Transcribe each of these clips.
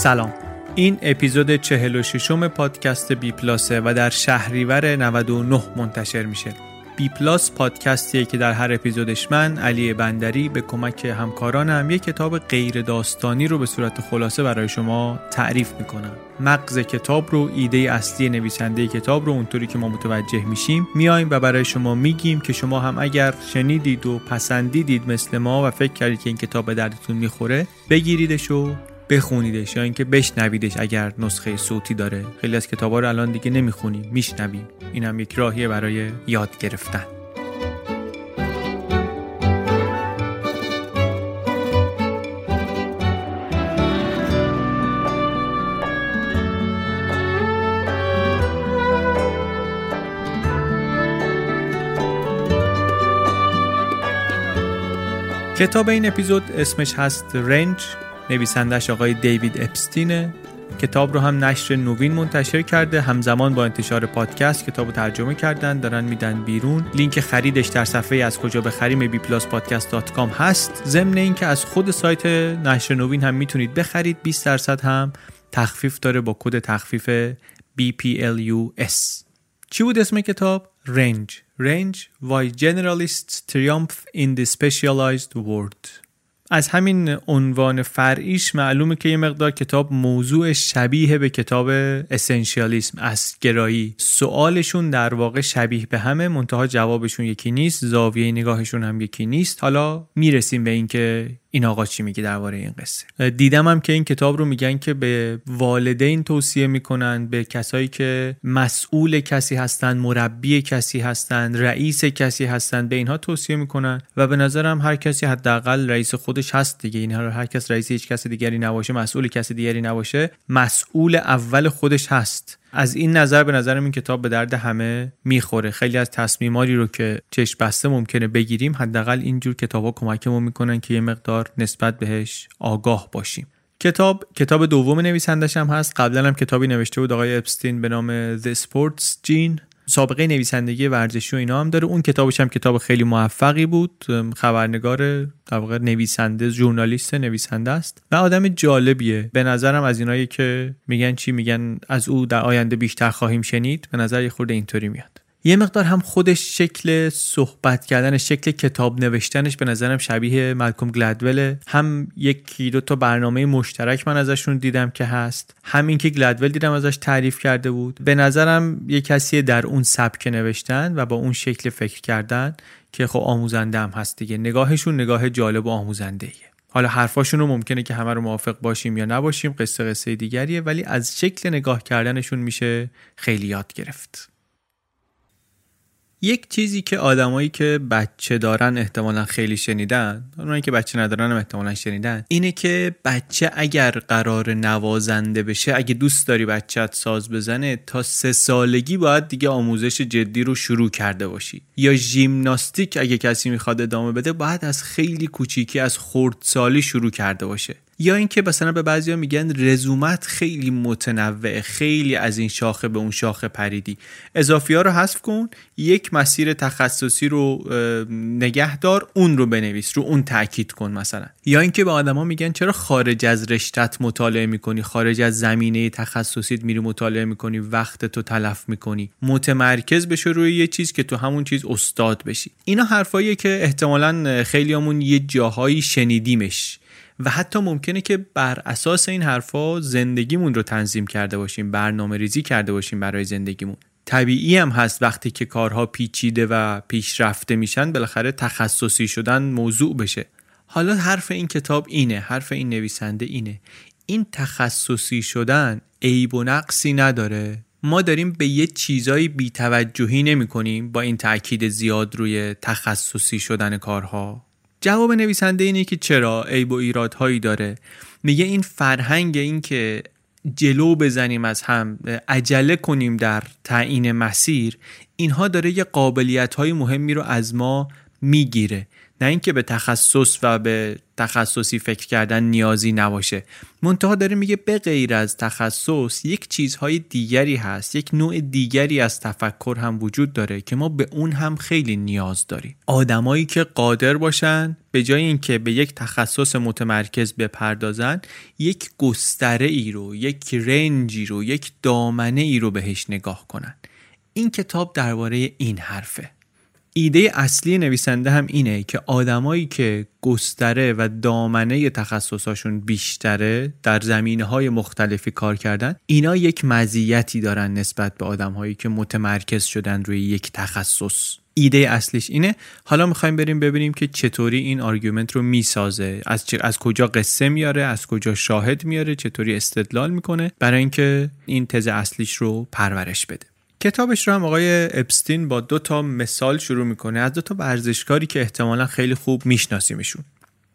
سلام. این اپیزود 46 م پادکست بی پلاسه و در شهریور 99 منتشر میشه. بی پلاس پادکستیه که در هر اپیزودش من علی بندری به کمک همکارانم یک کتاب غیر داستانی رو به صورت خلاصه برای شما تعریف می‌کنم. مغز کتاب رو ایده اصلی نویسنده کتاب رو اونطوری که ما متوجه میشیم میایم و برای شما میگیم که شما هم اگر شنیدید و پسندیدید مثل ما و فکر کردید که این کتاب به دردتون می‌خوره بگیریدش و بخونیدش یا اینکه بشنویدش اگر نسخه صوتی داره. خیلی از کتابا رو الان دیگه نمی‌خونیم میشنویم. این هم یک راهیه برای یاد گرفتن. کتاب این اپیزود اسمش هست Range. نویسندش آقای دیوید اپستینه. کتاب رو هم نشر نوین منتشر کرده. همزمان با انتشار پادکست کتاب رو ترجمه کردن. دارن میدن بیرون. لینک خریدش در صفحه از کجا بخریم بی پلاس پادکست دات کام هست. ضمن اینکه از خود سایت نشر نوین هم می‌تونید بخرید. 20 درصد هم تخفیف داره با کد تخفیف BPLUS چی بود اسم کتاب؟ Range. Range Why Generalists Triumph in a Specialized World. از همین عنوان فرعیش معلومه که یه مقدار کتاب موضوع شبیه به کتاب اسنشیالیسم از گرایی. سوالشون در واقع شبیه به همه منتها جوابشون یکی نیست زاویه نگاهشون هم یکی نیست. حالا می‌رسیم به اینکه این آقا چی میگه درباره این قصه؟ دیدم هم که این کتاب رو میگن که به والدین توصیه می‌کنن به کسایی که مسئول کسی هستن مربی کسی هستن رئیس کسی هستن به اینها توصیه می‌کنن و به نظرم هر کسی حداقل رئیس خودش هست دیگه. این هر کس رئیس هیچ کس دیگری نباشه مسئول کسی دیگری نباشه مسئول اول خودش هست. از این نظر به نظرم این کتاب به درد همه می‌خوره. خیلی از تصمیماری رو که چشم بسته ممکنه بگیریم حداقل اینجور کتابا کمکمون می‌کنن که یه مقدار نسبت بهش آگاه باشیم. کتاب کتاب دوم نویسندش هم هست. قبلا هم کتابی نوشته بود آقای اپستین به نام The Sports Gene. سابقه نویسندگی ورزشی و اینا هم داره. اون کتابش هم کتاب خیلی موفقی بود. خبرنگار در واقع نویسنده ژورنالیست نویسنده است. و آدم جالبیه. به نظرم از اینایی که میگن چی میگن از او در آینده بیشتر خواهیم شنید. به نظر یه خورده اینطوری میاد. یه مقدار هم خودش شکل صحبت کردن شکل کتاب نوشتنش به نظرم شبیه ملکوم گلدوله هم یکی دو تا برنامه مشترک من ازشون دیدم که هست. هم اینکه گلدول دیدم ازش تعریف کرده بود. به نظرم یه کسی در اون سبک نوشتن و با اون شکل فکر کردن که خب آموزنده هم هست دیگه. نگاهشون نگاه جالب و آموزنده ایه. حالا حرفاشون رو ممکنه که همه رو موافق باشیم یا نباشیم قصه قصه دیگریه ولی از شکل نگاه کردنشون میشه خیلی یاد گرفت. یک چیزی که آدمایی که بچه دارن احتمالا خیلی شنیدن اونایی که بچه ندارن هم احتمالا شنیدن اینه که بچه اگر قرار نوازنده بشه اگه دوست داری بچت ساز بزنه تا سه سالگی باید دیگه آموزش جدی رو شروع کرده باشی. یا ژیمناستیک اگه کسی می‌خواد ادامه بده باید از خیلی کوچیکی از خردسالی شروع کرده باشه. یا اینکه مثلا به بعضیا میگن رزومت خیلی متنوع خیلی از این شاخه به اون شاخه پریدی. اضافی ها رو حذف کن یک مسیر تخصصی رو نگه دار اون رو بنویس رو اون تاکید کن مثلا. یا اینکه به آدما میگن چرا خارج از رشتت مطالعه می‌کنی؟ خارج از زمینه تخصصیت میری مطالعه می‌کنی؟ وقت تو تلف می‌کنی؟ متمرکز بشه روی یه چیز که تو همون چیز استاد بشی. اینا حرفاییه که احتمالا خیلیامون یه جاهایی شنیدیمش. و حتی ممکنه که بر اساس این حرفا زندگیمون رو تنظیم کرده باشیم برنامه ریزی کرده باشیم برای زندگیمون. طبیعی هم هست وقتی که کارها پیچیده و پیشرفته میشن بالاخره تخصصی شدن موضوع بشه. حالا حرف این کتاب اینه حرف این نویسنده اینه. این تخصصی شدن عیب و نقصی نداره. ما داریم به یه چیزایی بیتوجهی نمی کنیم با این تاکید زیاد روی تخصصی شدن کارها. جواب نویسنده اینه که چرا عیب و ایرادهایی داره. میگه این فرهنگ این که جلو بزنیم از هم عجله کنیم در تعیین مسیر اینها داره یه قابلیت های مهمی رو از ما می‌گیره. نه اینکه به تخصص و به تخصصی فکر کردن نیازی نباشه. منتها داره میگه به غیر از تخصص یک چیزهای دیگری هست یک نوع دیگری از تفکر هم وجود داره که ما به اون هم خیلی نیاز داریم. آدمایی که قادر باشن به جای اینکه به یک تخصص متمرکز بپردازن یک گستره ای رو یک range ی رو یک دامنه ای رو بهش نگاه کنن. این کتاب درباره این حرفه. ایده اصلی نویسنده هم اینه که آدمایی که گستره و دامنه تخصصاشون بیشتره در زمینه های مختلفی کار کردن اینا یک مزیتی دارن نسبت به آدمهایی که متمرکز شدن روی یک تخصص. ایده اصلیش اینه. حالا می‌خوایم بریم ببینیم که چطوری این argument رو می‌سازه. از, از کجا قصه میاره از کجا شاهد میاره چطوری استدلال می‌کنه برای اینکه این تز اصلیش رو پرورش بده. کتابش رو هم آقای اپستین با دو تا مثال شروع می‌کنه. از دو تا ورزشکاری که احتمالا خیلی خوب میشناسیمشون.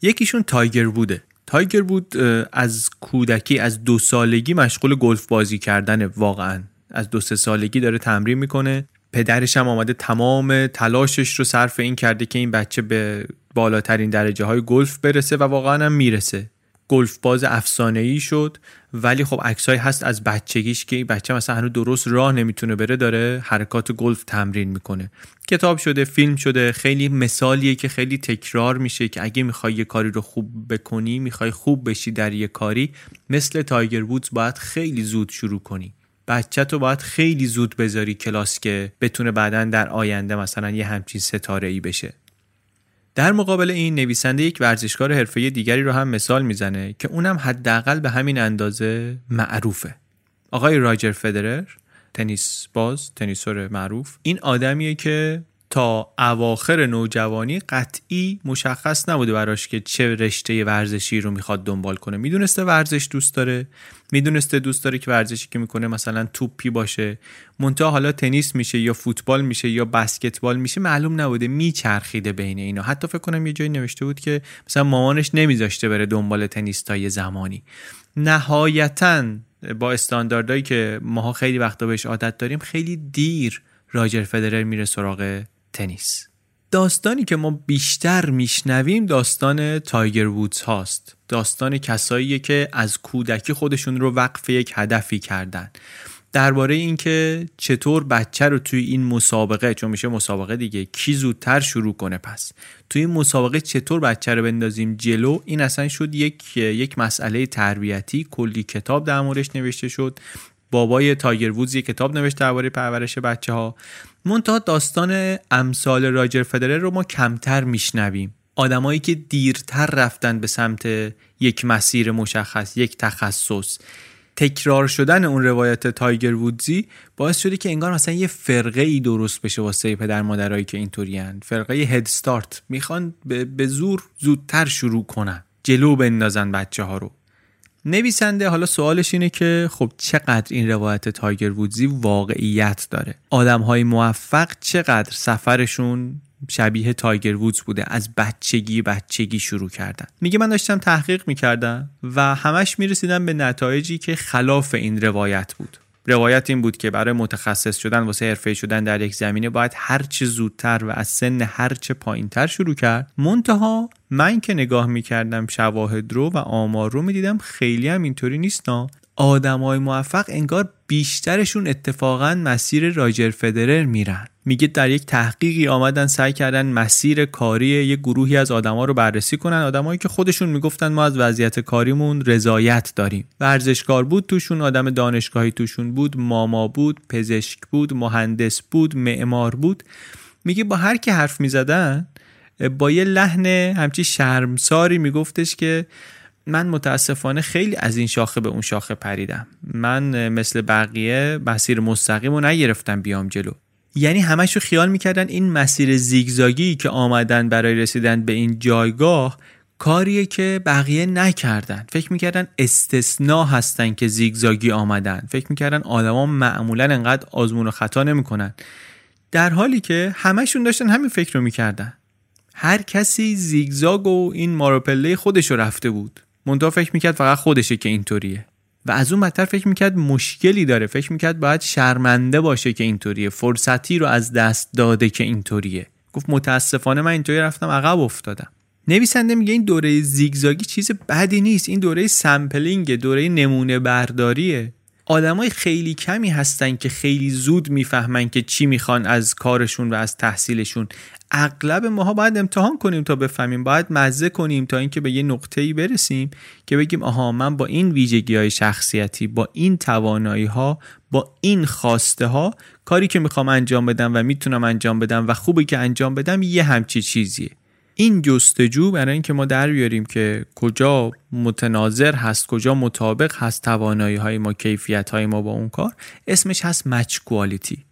یکیشون تایگر بوده تایگر بود از کودکی از دو سالگی مشغول گلف بازی کردن واقعا. از دو سه سالگی داره تمرین می‌کنه. پدرش هم آمده تمام تلاشش رو صرف این کرده که این بچه به بالاترین درجه های گلف برسه و واقعا هم می‌رسه. گلف باز افسانه ای شد. ولی خب عکسایی هست از بچگیش که این بچه مثلا هنوز درست راه نمی‌تونه بره داره حرکات گلف تمرین می‌کنه. کتاب شده فیلم شده خیلی مثالیه که خیلی تکرار میشه که اگه می‌خوای یه کاری رو خوب بکنی می‌خوای خوب بشی در یه کاری مثل تایگر وودز باید خیلی زود شروع کنی. بچه تو باید خیلی زود بذاری کلاس که بتونه بعدا در آینده مثلا یه همچین ستاره ای بشه. در مقابل این نویسنده یک ورزشکار حرفه‌ای دیگری رو هم مثال می‌زنه که اونم حداقل به همین اندازه معروفه. آقای راجر فدرر تنیس باز تنیسور معروف. این آدمیه که تا اواخر نوجوانی قطعی مشخص نبوده براش که چه رشته ورزشی رو می‌خواد دنبال کنه. می‌دونسته ورزش دوست داره. می‌دونسته دوست داره که ورزشی که می‌کنه مثلا توپی باشه. منتها حالا تنیس میشه یا فوتبال میشه یا بسکتبال میشه معلوم نبوده میچرخیده بین اینا. حتی فکر کنم یه جایی نوشته بود که مثلا مامانش نمیذاشته بره دنبال تنیس تا یه زمانی. نهایتا با استانداردهایی که ماها خیلی وقتا بهش عادت داریم خیلی دیر راجر فدرر میره سراغ تنیس. داستانی که ما بیشتر میشنویم داستان تایگر وودز هاست. داستان کسایی که از کودکی خودشون رو وقف یک هدفی کردن. درباره اینکه چطور بچه رو توی این مسابقه چون میشه مسابقه دیگه کی زودتر شروع کنه پس. توی این مسابقه چطور بچه رو بندازیم جلو؟ این اصلا شد یک یک مسئله تربیتی. کلی کتاب در موردش نوشته شد. بابای تایگر وودز یک کتاب نوشت درباره پرورش بچه ها منتها داستان امثال راجر فدرر رو ما کمتر میشنویم. آدمایی که دیرتر رفتن به سمت یک مسیر مشخص یک تخصص. تکرار شدن اون روایت تایگر وودزی باعث شده که انگار مثلا یه فرقه ای درست بشه واسه پدر مادرایی که اینطوری فرقه هد استارت می‌خوان به زور زودتر شروع کنن. جلو بندازن بچه ها رو. نویسنده حالا سوالش اینه که خب چقدر این روایت تایگر وودزی واقعیت داره؟ آدم های موفق چقدر سفرشون شبیه تایگر وودز بوده از بچگی بچگی شروع کردن. میگه من داشتم تحقیق می‌کردم و همش می‌رسیدم به نتایجی که خلاف این روایت بود. روایت این بود که برای متخصص شدن واسه حرفه شدن در یک زمینه باید هرچه زودتر و از سن هرچه پایینتر شروع کرد. منتها من که نگاه می‌کردم شواهد رو و آمار رو می‌دیدم خیلی هم اینطوری نیست آدمای موفق انگار بیشترشون اتفاقا مسیر راجر فدرر میرن. میگه در یک تحقیقی آمدن سعی کردن مسیر کاری یک گروهی از آدما رو بررسی کنن. آدمایی که خودشون می‌گفتن ما از وضعیت کاریمون رضایت داریم. ورزشکار بود توشون آدم دانشگاهی توشون بود ماما بود پزشک بود مهندس بود معمار بود. میگه با هر کی حرف می‌زدن با یه لحن همچی شرمساری میگفتش که من متاسفانه خیلی از این شاخه به اون شاخه پریدم. من مثل بقیه مسیر مستقیم رو نگرفتم بیام جلو. یعنی همش رو خیال می‌کردن این مسیر زیگزاگی که آمدن برای رسیدن به این جایگاه کاریه که بقیه نکردن. فکر می‌کردن استثنا هستن که زیگزاگی آمدن. فکر می‌کردن آدما معمولا انقدر آزمون و خطا نمی‌کنن. در حالی که همشون داشتن همین فکر رو می‌کردن. هر کسی زیگزاگ و این ماروپله خودش رو رفته بود. منتها فکر می‌کرد فقط خودشه که اینطوریه. و از اون بدتر فکر می‌کرد مشکلی داره. فکر می‌کرد باید شرمنده باشه که اینطوریه. فرصتی رو از دست داده که اینطوریه. گفت متاسفانه من اینطوری رفتم عقب افتادم. نویسنده میگه این دوره زیگزاگی چیز بدی نیست. این دوره سمپلینگ دوره نمونه برداریه آدمای خیلی کمی هستن که خیلی زود می‌فهمن که چی می‌خوان از کارشون و از تحصیلشون. اغلب ماها باید امتحان کنیم تا بفهمیم. باید مزه کنیم تا اینکه به یه نقطه ای برسیم که بگیم آها من با این ویژگی های شخصیتی با این توانایی ها با این خواسته ها کاری که می‌خوام انجام بدم و می‌تونم انجام بدم و خوبه که انجام بدم یه همچی چیزیه. این جستجو برای اینکه ما در بیاریم که کجا متناظر هست کجا مطابق هست توانایی های ما کیفیت های ما با اون کار اسمش هست مچ کوالیتی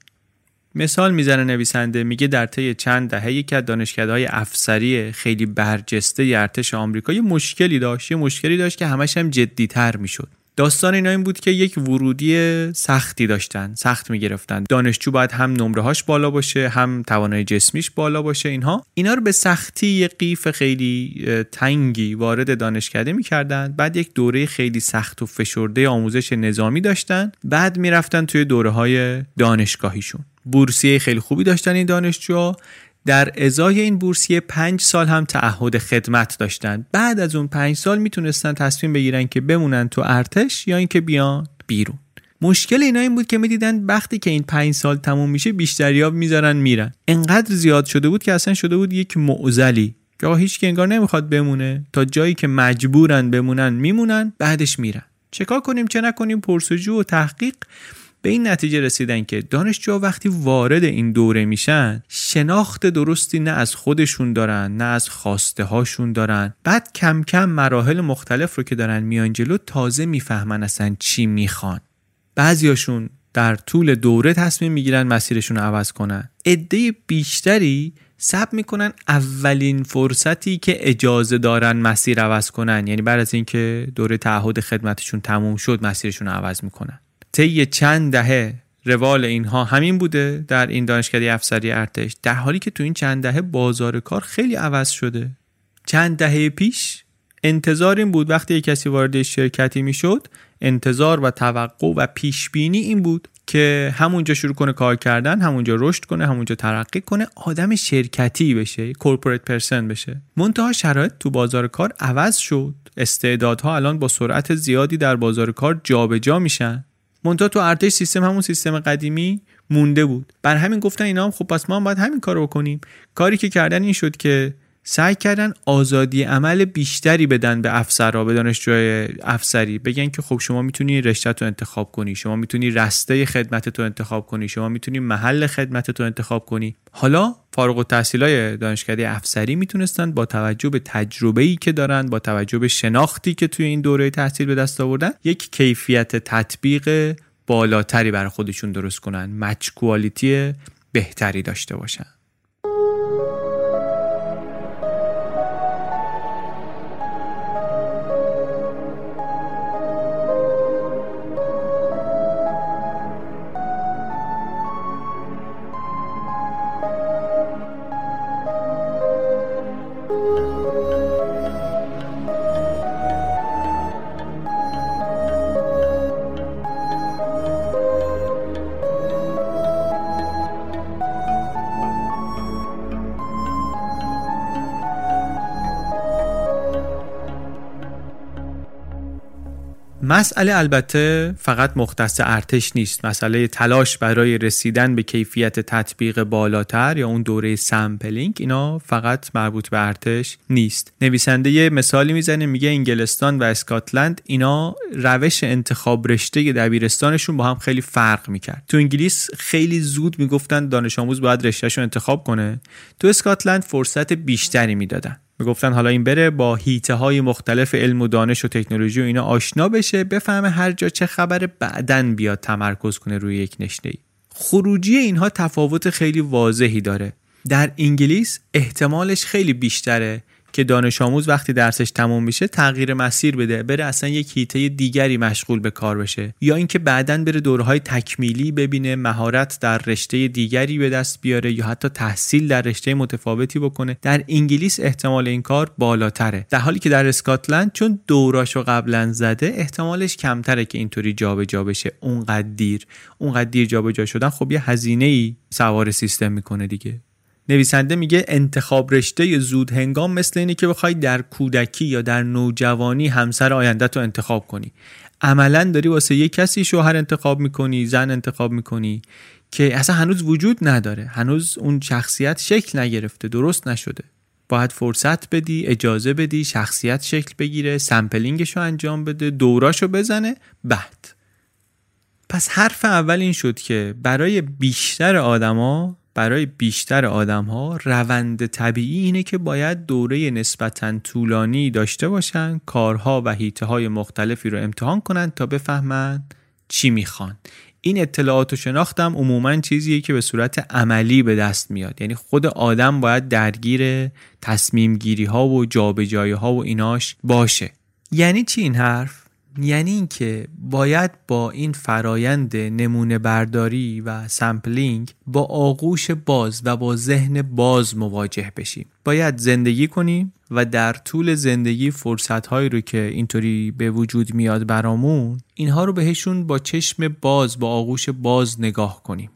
مثال می‌زنه نویسنده میگه در طی چند دهه یکی از دانشکدههای افسری خیلی برجسته ارتش آمریکا یه مشکلی داشت یه مشکلی داشت که همش هم جدیتر می‌شد. داستان اینا این بود که یک ورودی سختی داشتن سخت می‌گرفتن. دانشجو باید هم نمره هاش بالا باشه هم توانایی جسمیش بالا باشه اینها. اینا رو به سختی یک قیف خیلی تنگی وارد دانشکده می‌کردن. بعد یک دوره خیلی سخت و فشرده آموزش نظامی داشتن. بعد می‌رفتن توی دوره های دانشگاهیشون. بورسیه خیلی خوبی داشتن این دانشجوها. در ازای این بورسیه پنج سال هم تعهد خدمت داشتن. بعد از اون پنج سال می‌تونستن تصمیم بگیرن که بمونن تو ارتش یا اینکه بیان بیرون. مشکل اینا این بود که می‌دیدن وقتی که این پنج سال تموم میشه بیشتری می‌ذارن میرن. انقدر زیاد شده بود که اصلا شده بود یک معزلی که هیچ که انگار نمی‌خواد بمونه. تا جایی که مجبورن بمونن میمونن بعدش میرن. چکار کنیم چه نکنیم؟ پرسجو و تحقیق. به این نتیجه رسیدن که دانشجوها وقتی وارد این دوره میشن شناخت درستی نه از خودشون دارن نه از خواسته هاشون دارن. بعد کم کم مراحل مختلف رو که دارن میان جلو تازه می‌فهمن اصلا چی می‌خوان. بعضیاشون در طول دوره تصمیم می‌گیرن مسیرشون رو عوض کنن. عده بیشتری سب می‌کنن اولین فرصتی که اجازه دارن مسیر عوض کنن. یعنی بعد از اینکه دوره تعهد خدمتشون تموم شد مسیرشون رو عوض می‌کنن. طی چند دهه روال اینها همین بوده در این دانشکده افسری ارتش در حالی که تو این چند دهه بازار کار خیلی عوض شده. چند دهه پیش انتظار این بود وقتی کسی وارد شرکتی می‌شد انتظار و توقع و پیش بینی این بود که همونجا شروع کنه کار کردن همونجا رشد کنه همونجا ترقی کنه آدم شرکتی بشه کورپوریت پرسن بشه. منتها شرایط تو بازار کار عوض شد. استعدادها الان با سرعت زیادی در بازار کار جابجا جا میشن. مونتا تو ارتش سیستم همون سیستم قدیمی مونده بود. بر همین گفتن اینا هم خب پس ما هم باید همین کارو بکنیم. کاری که کردن این شد که سعی کردن آزادی عمل بیشتری بدن به افسرها به دانشجوی افسری. بگن که خب شما می‌تونی رشته رو انتخاب کنی شما می‌تونی رسته خدمت تو انتخاب کنی شما می‌تونی محل خدمت تو انتخاب کنی. حالا فارغ التحصیلای دانشکده افسری می‌تونستن با توجه به تجربه ای که دارن با توجه به شناختی که توی این دوره تحصیل به دست آوردن یک کیفیت تطبیق بالاتری برای خودشون درست کنن مچ کوالیتی بهتری داشته باشن. مسئله البته فقط مختص ارتش نیست. مسئله تلاش برای رسیدن به کیفیت تطبیق بالاتر یا اون دوره sampling اینا فقط مربوط به ارتش نیست. نویسنده یه مثالی می‌زنه میگه انگلستان و اسکاتلند اینا روش انتخاب رشته دبیرستانشون با هم خیلی فرق می‌کرد. تو انگلیس خیلی زود می‌گفتن دانش آموز باید رشتهشو انتخاب کنه. تو اسکاتلند فرصت بیشتری می‌دادن. می‌گفتن حالا این بره با هیته های مختلف علم و دانش و تکنولوژی و اینا آشنا بشه بفهمه هر جا چه خبره بعدن بیاد تمرکز کنه روی یک نشته ای خروجی اینها تفاوت خیلی واضحی داره. در انگلیس احتمالش خیلی بیشتره. که دانش آموز وقتی درسش تموم میشه تغییر مسیر بده بره اصلا یک هیته دیگری مشغول به کار بشه. یا اینکه بعدا بره دورهای تکمیلی ببینه مهارت در رشته دیگری به دست بیاره یا حتی تحصیل در رشته متفاوتی بکنه. در انگلیس احتمال این کار بالاتره. در حالی که در اسکاتلند چون دوراشو قبلا زده احتمالش کمتره که اینطوری جابجا بشه. اونقدر دیر. اونقدر دیر جابجا شدن خب یه هزینه ای سوار سیستم می‌کنه دیگه. نویسنده میگه انتخاب رشته زود هنگام مثل اینه که بخوای در کودکی یا در نوجوانی همسر آینده تو انتخاب کنی. عملا داری واسه یه کسی شوهر انتخاب می‌کنی زن انتخاب می‌کنی که اصلا هنوز وجود نداره. هنوز اون شخصیت شکل نگرفته درست نشده. باید فرصت بدی اجازه بدی شخصیت شکل بگیره سمپلینگشو انجام بده دوراشو بزنه بعد. پس حرف اول این شد که برای بیشتر آدما برای بیشتر آدم ها روند طبیعی اینه که باید دوره نسبتا طولانی داشته باشن کارها و هیته های مختلفی رو امتحان کنن تا بفهمن چی می‌خوان. این اطلاعات و شناختم عموما چیزیه که به صورت عملی به دست میاد. یعنی خود آدم باید درگیر تصمیم گیری ها و جابجایی ها و ایناش باشه. یعنی چی این حرف؟ یعنی اینکه باید با این فرایند نمونه برداری و sampling با آغوش باز و با ذهن باز مواجه بشیم. باید زندگی کنیم و در طول زندگی فرصت هایی رو که اینطوری به وجود میاد برامون اینها رو بهشون با چشم باز با آغوش باز نگاه کنیم.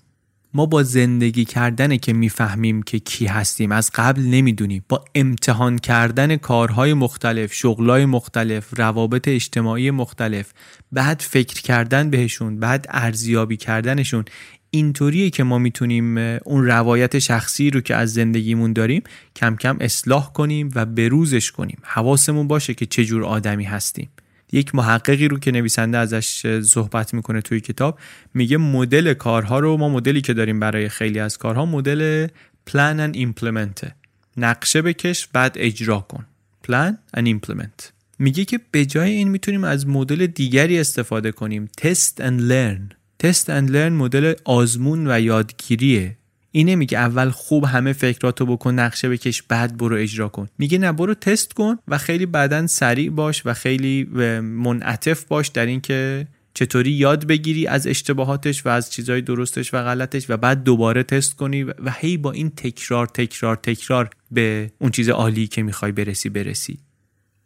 ما با زندگی کردن که می‌فهمیم که کی هستیم از قبل نمی‌دونیم. با امتحان کردن کارهای مختلف شغلهای مختلف روابط اجتماعی مختلف بعد فکر کردن بهشون بعد ارزیابی کردنشون اینطوریه که ما می‌تونیم اون روایت شخصی رو که از زندگیمون داریم کم کم اصلاح کنیم و بروزش کنیم. حواسمون باشه که چجور آدمی هستیم. یک محققی رو که نویسنده ازش صحبت می‌کنه توی کتاب میگه مدل کارها رو ما مدلی که داریم برای خیلی از کارها مدل plan and implement. نقشه بکش بعد اجرا کن. plan and implement. میگه که به جای این می‌تونیم از مدل دیگری استفاده کنیم. test and learn. test and learn مدل آزمون و یادگیریه. اینه میگه اول خوب همه فکراتو بکن نقشه بکش بعد برو اجرا کن. میگه نه برو تست کن و خیلی بعدا سریع باش و خیلی منعطف باش در اینکه چطوری یاد بگیری از اشتباهاتش و از چیزهای درستش و غلطش و بعد دوباره تست کنی و هی با این تکرار تکرار تکرار به اون چیز عالی که می‌خوای برسی برسی.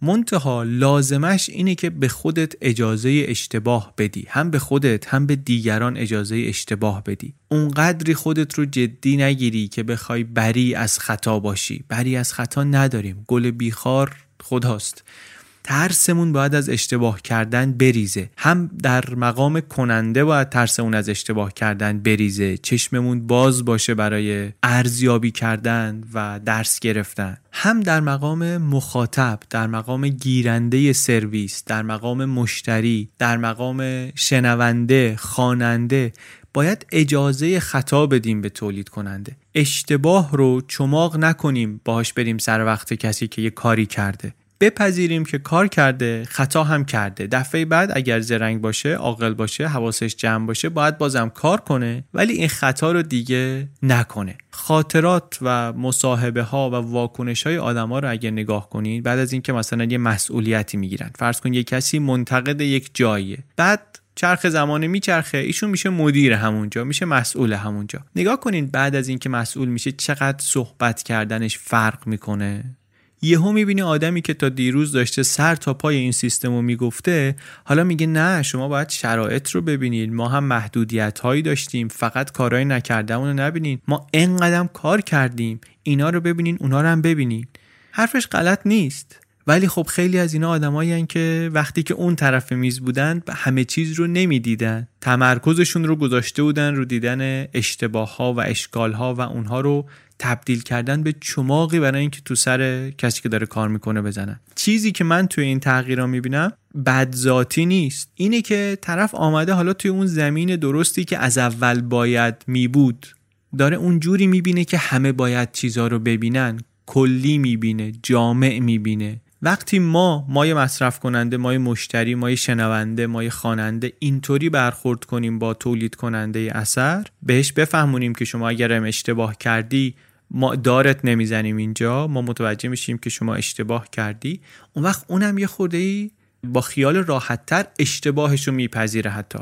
منتها لازمش اینه که به خودت اجازه اشتباه بدی. هم به خودت هم به دیگران اجازه اشتباه بدی. اونقدری خودت رو جدی نگیری که بخوای بری از خطا باشی. بری از خطا نداریم. گل بیخار خداست. ترسمون باید از اشتباه کردن بریزه. هم در مقام کننده باید ترسمون از اشتباه کردن بریزه. چشممون باز باشه برای ارزیابی کردن و درس گرفتن. هم در مقام مخاطب در مقام گیرنده سرویس در مقام مشتری در مقام شنونده خواننده باید اجازه خطا بدیم به تولید کننده. اشتباه رو چماق نکنیم باهاش بریم سر وقت کسی که یه کاری کرده. بپذیریم که کار کرده خطا هم کرده. دفعه بعد اگر زرنگ باشه عاقل باشه حواسش جمع باشه باید بازم کار کنه ولی این خطا رو دیگه نکنه. خاطرات و مصاحبه ها و واکنش های آدم ها رو اگر نگاه کنید بعد از اینکه مثلا یه مسئولیتی می‌گیرن. فرض کن یه کسی منتقد یک جاییه. بعد چرخ زمانه میچرخه ایشون میشه مدیر همونجا میشه مسئول همونجا. نگاه کنین بعد از اینکه مسئول میشه چقدر صحبت کردنش فرق می‌کنه؟ یهو می‌بینی آدمی که تا دیروز داشته سر تا پای این سیستم رو می‌گفته حالا میگه نه شما باید شرایط رو ببینید ما هم محدودیت هایی داشتیم. فقط کارهای نکردهمون رو نبینین. ما انقدر کار کردیم. اینا رو ببینین اونا رو هم ببینین. حرفش غلط نیست. ولی خب خیلی از اینا آدمایی که وقتی که اون طرف میز بودن همه چیز رو نمی‌دیدن. تمرکزشون رو گذاشته بودن رو دیدن اشتباه ها و اشکال ها و اونها رو تبدیل کردن به چماقی برای اینکه تو سر کسی که داره کار می‌کنه بزنن. چیزی که من توی این تغییرها می‌بینم بدذاتی نیست. اینه که طرف آمده حالا توی اون زمین درستی که از اول باید میبود داره اونجوری می‌بینه که همه باید چیزها رو ببینن. کلی می‌بینه جامع می‌بینه. وقتی ما مای مصرف کننده مای مشتری مای شنونده مای خواننده اینطوری برخورد کنیم با تولید کننده اثر بهش بفهمونیم که شما اگرم اشتباه کردی ما دارت نمی‌زنیم اینجا ما متوجه میشیم که شما اشتباه کردی. اون وقت اونم یه خورده ای با خیال راحتتر اشتباهش رو میپذیره حتی.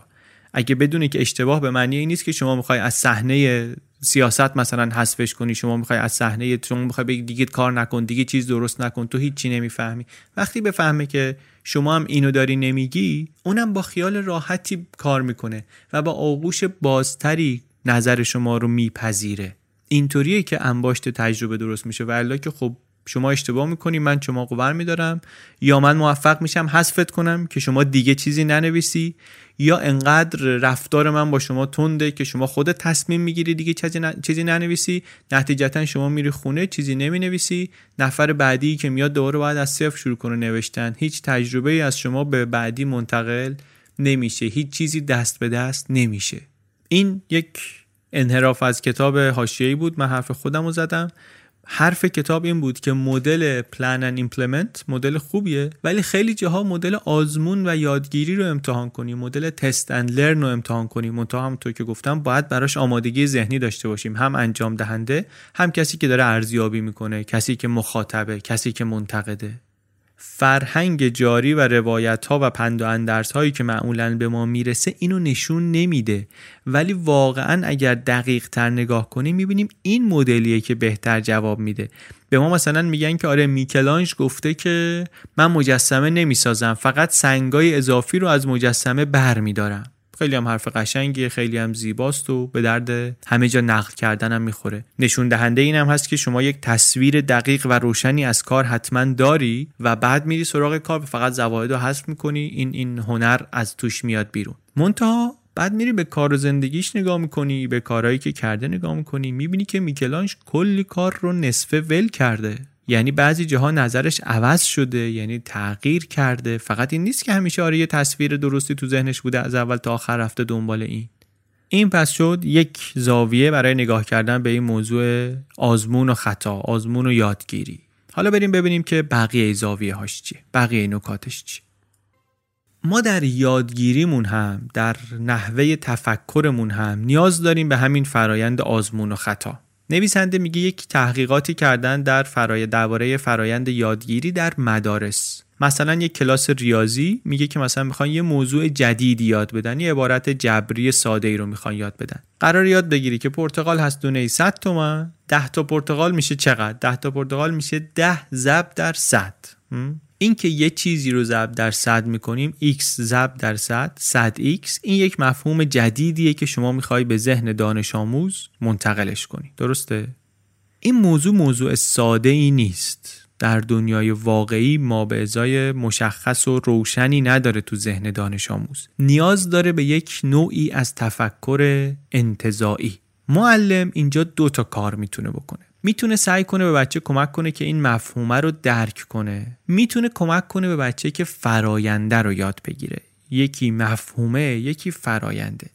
اگه بدونی که اشتباه به معنی این نیست که شما می‌خوای از صحنه سیاست مثلا حذفش کنی شما می‌خوای از صحنه شما می‌خوای بگی دیگه کار نکن دیگه چیز درست نکن تو هیچی نمی‌فهمی. وقتی بفهمه که شما هم اینو داری نمیگی اونم با خیال راحتی کار می‌کنه و با آغوش بازتری نظر شما رو میپذیره. اینطوریه که انباشت تجربه درست میشه. و که خب شما اشتباه می‌کنی من شما قور میدارم یا من موفق میشم حذفت کنم که شما دیگه چیزی ننویسی. یا انقدر رفتار من با شما تنده که شما خودت تصمیم می‌گیری دیگه چیزی ننویسی. نتیجتا شما میری خونه چیزی نمی‌نویسی. نفر بعدی که میاد دوباره باید از صفر شروع کنه نوشتن. هیچ تجربه ای از شما به بعدی منتقل نمیشه. هیچ چیزی دست به دست نمیشه. این یک انحراف از کتاب حاشیه‌ای بود. من حرف خودم رو زدم. حرف کتاب این بود که مدل plan and implement مدل خوبیه ولی خیلی جاها مدل آزمون و یادگیری رو امتحان کنیم مدل test and learn رو امتحان کنیم منتها همونطور که گفتم باید براش آمادگی ذهنی داشته باشیم. هم انجام دهنده هم کسی که داره ارزیابی می‌کنه کسی که مخاطبه کسی که منتقده. فرهنگ جاری و روایت ها و پند و اندرس هایی که معمولا به ما می‌رسه اینو نشون نمیده. ولی واقعا اگر دقیق تر نگاه کنیم می‌بینیم این مدلیه که بهتر جواب میده. به ما مثلا میگن که آره میکلانج گفته که من مجسمه نمی‌سازم فقط سنگای اضافی رو از مجسمه بر میدارم خیلی هم حرف قشنگیه خیلی هم زیباست و به درد همه جا نقل کردن هم می‌خوره. نشون دهنده این هم هست که شما یک تصویر دقیق و روشنی از کار حتما داری و بعد میری سراغ کار فقط زواید رو حذف می‌کنی این این هنر از توش میاد بیرون. منتها بعد میری به کار و زندگیش نگاه می‌کنی به کارهایی که کرده نگاه می‌کنی می‌بینی که میکلانش کلی کار رو نصفه ول کرده. یعنی بعضی جاها نظرش عوض شده یعنی تغییر کرده. فقط این نیست که همیشه آره یه تصویر درستی تو ذهنش بوده از اول تا آخر رفته دنبال این. این پس شد یک زاویه برای نگاه کردن به این موضوع آزمون و خطا آزمون و یادگیری. حالا بریم ببینیم که بقیه زاویه هاش چیه بقیه نکاتش چیه. ما در یادگیریمون هم در نحوه تفکرمون هم نیاز داریم به همین فرایند آزمون و خطا. نویسنده میگه یک تحقیقاتی کردن در فرای درباره فرایند یادگیری در مدارس. مثلا یک کلاس ریاضی میگه که مثلا می‌خوان یه موضوع جدیدی یاد بدن یه عبارت جبری ساده ای رو می‌خوان یاد بدن. قرار یاد بگیری که پرتقال هست دونه 100 تومن 10 تا پرتقال میشه چقدر؟ 10 تا پرتقال میشه 10 ضرب در 100 اینکه یه چیزی رو ضرب در صد می‌کنیم x ضرب در صد صد x این یک مفهوم جدیدیه که شما می‌خوای به ذهن دانش آموز منتقلش کنی. درسته؟ این موضوع موضوع ساده ای نیست. در دنیای واقعی ما به ازای مشخص و روشنی نداره تو ذهن دانش آموز. نیاز داره به یک نوعی از تفکر انتظاعی معلم اینجا دو تا کار می‌تونه بکنه. می‌تونه سعی کنه به بچه کمک کنه که این مفهومه رو درک کنه. می‌تونه کمک کنه به بچه که فراینده رو یاد بگیره. یکی مفهومه یکی فراینده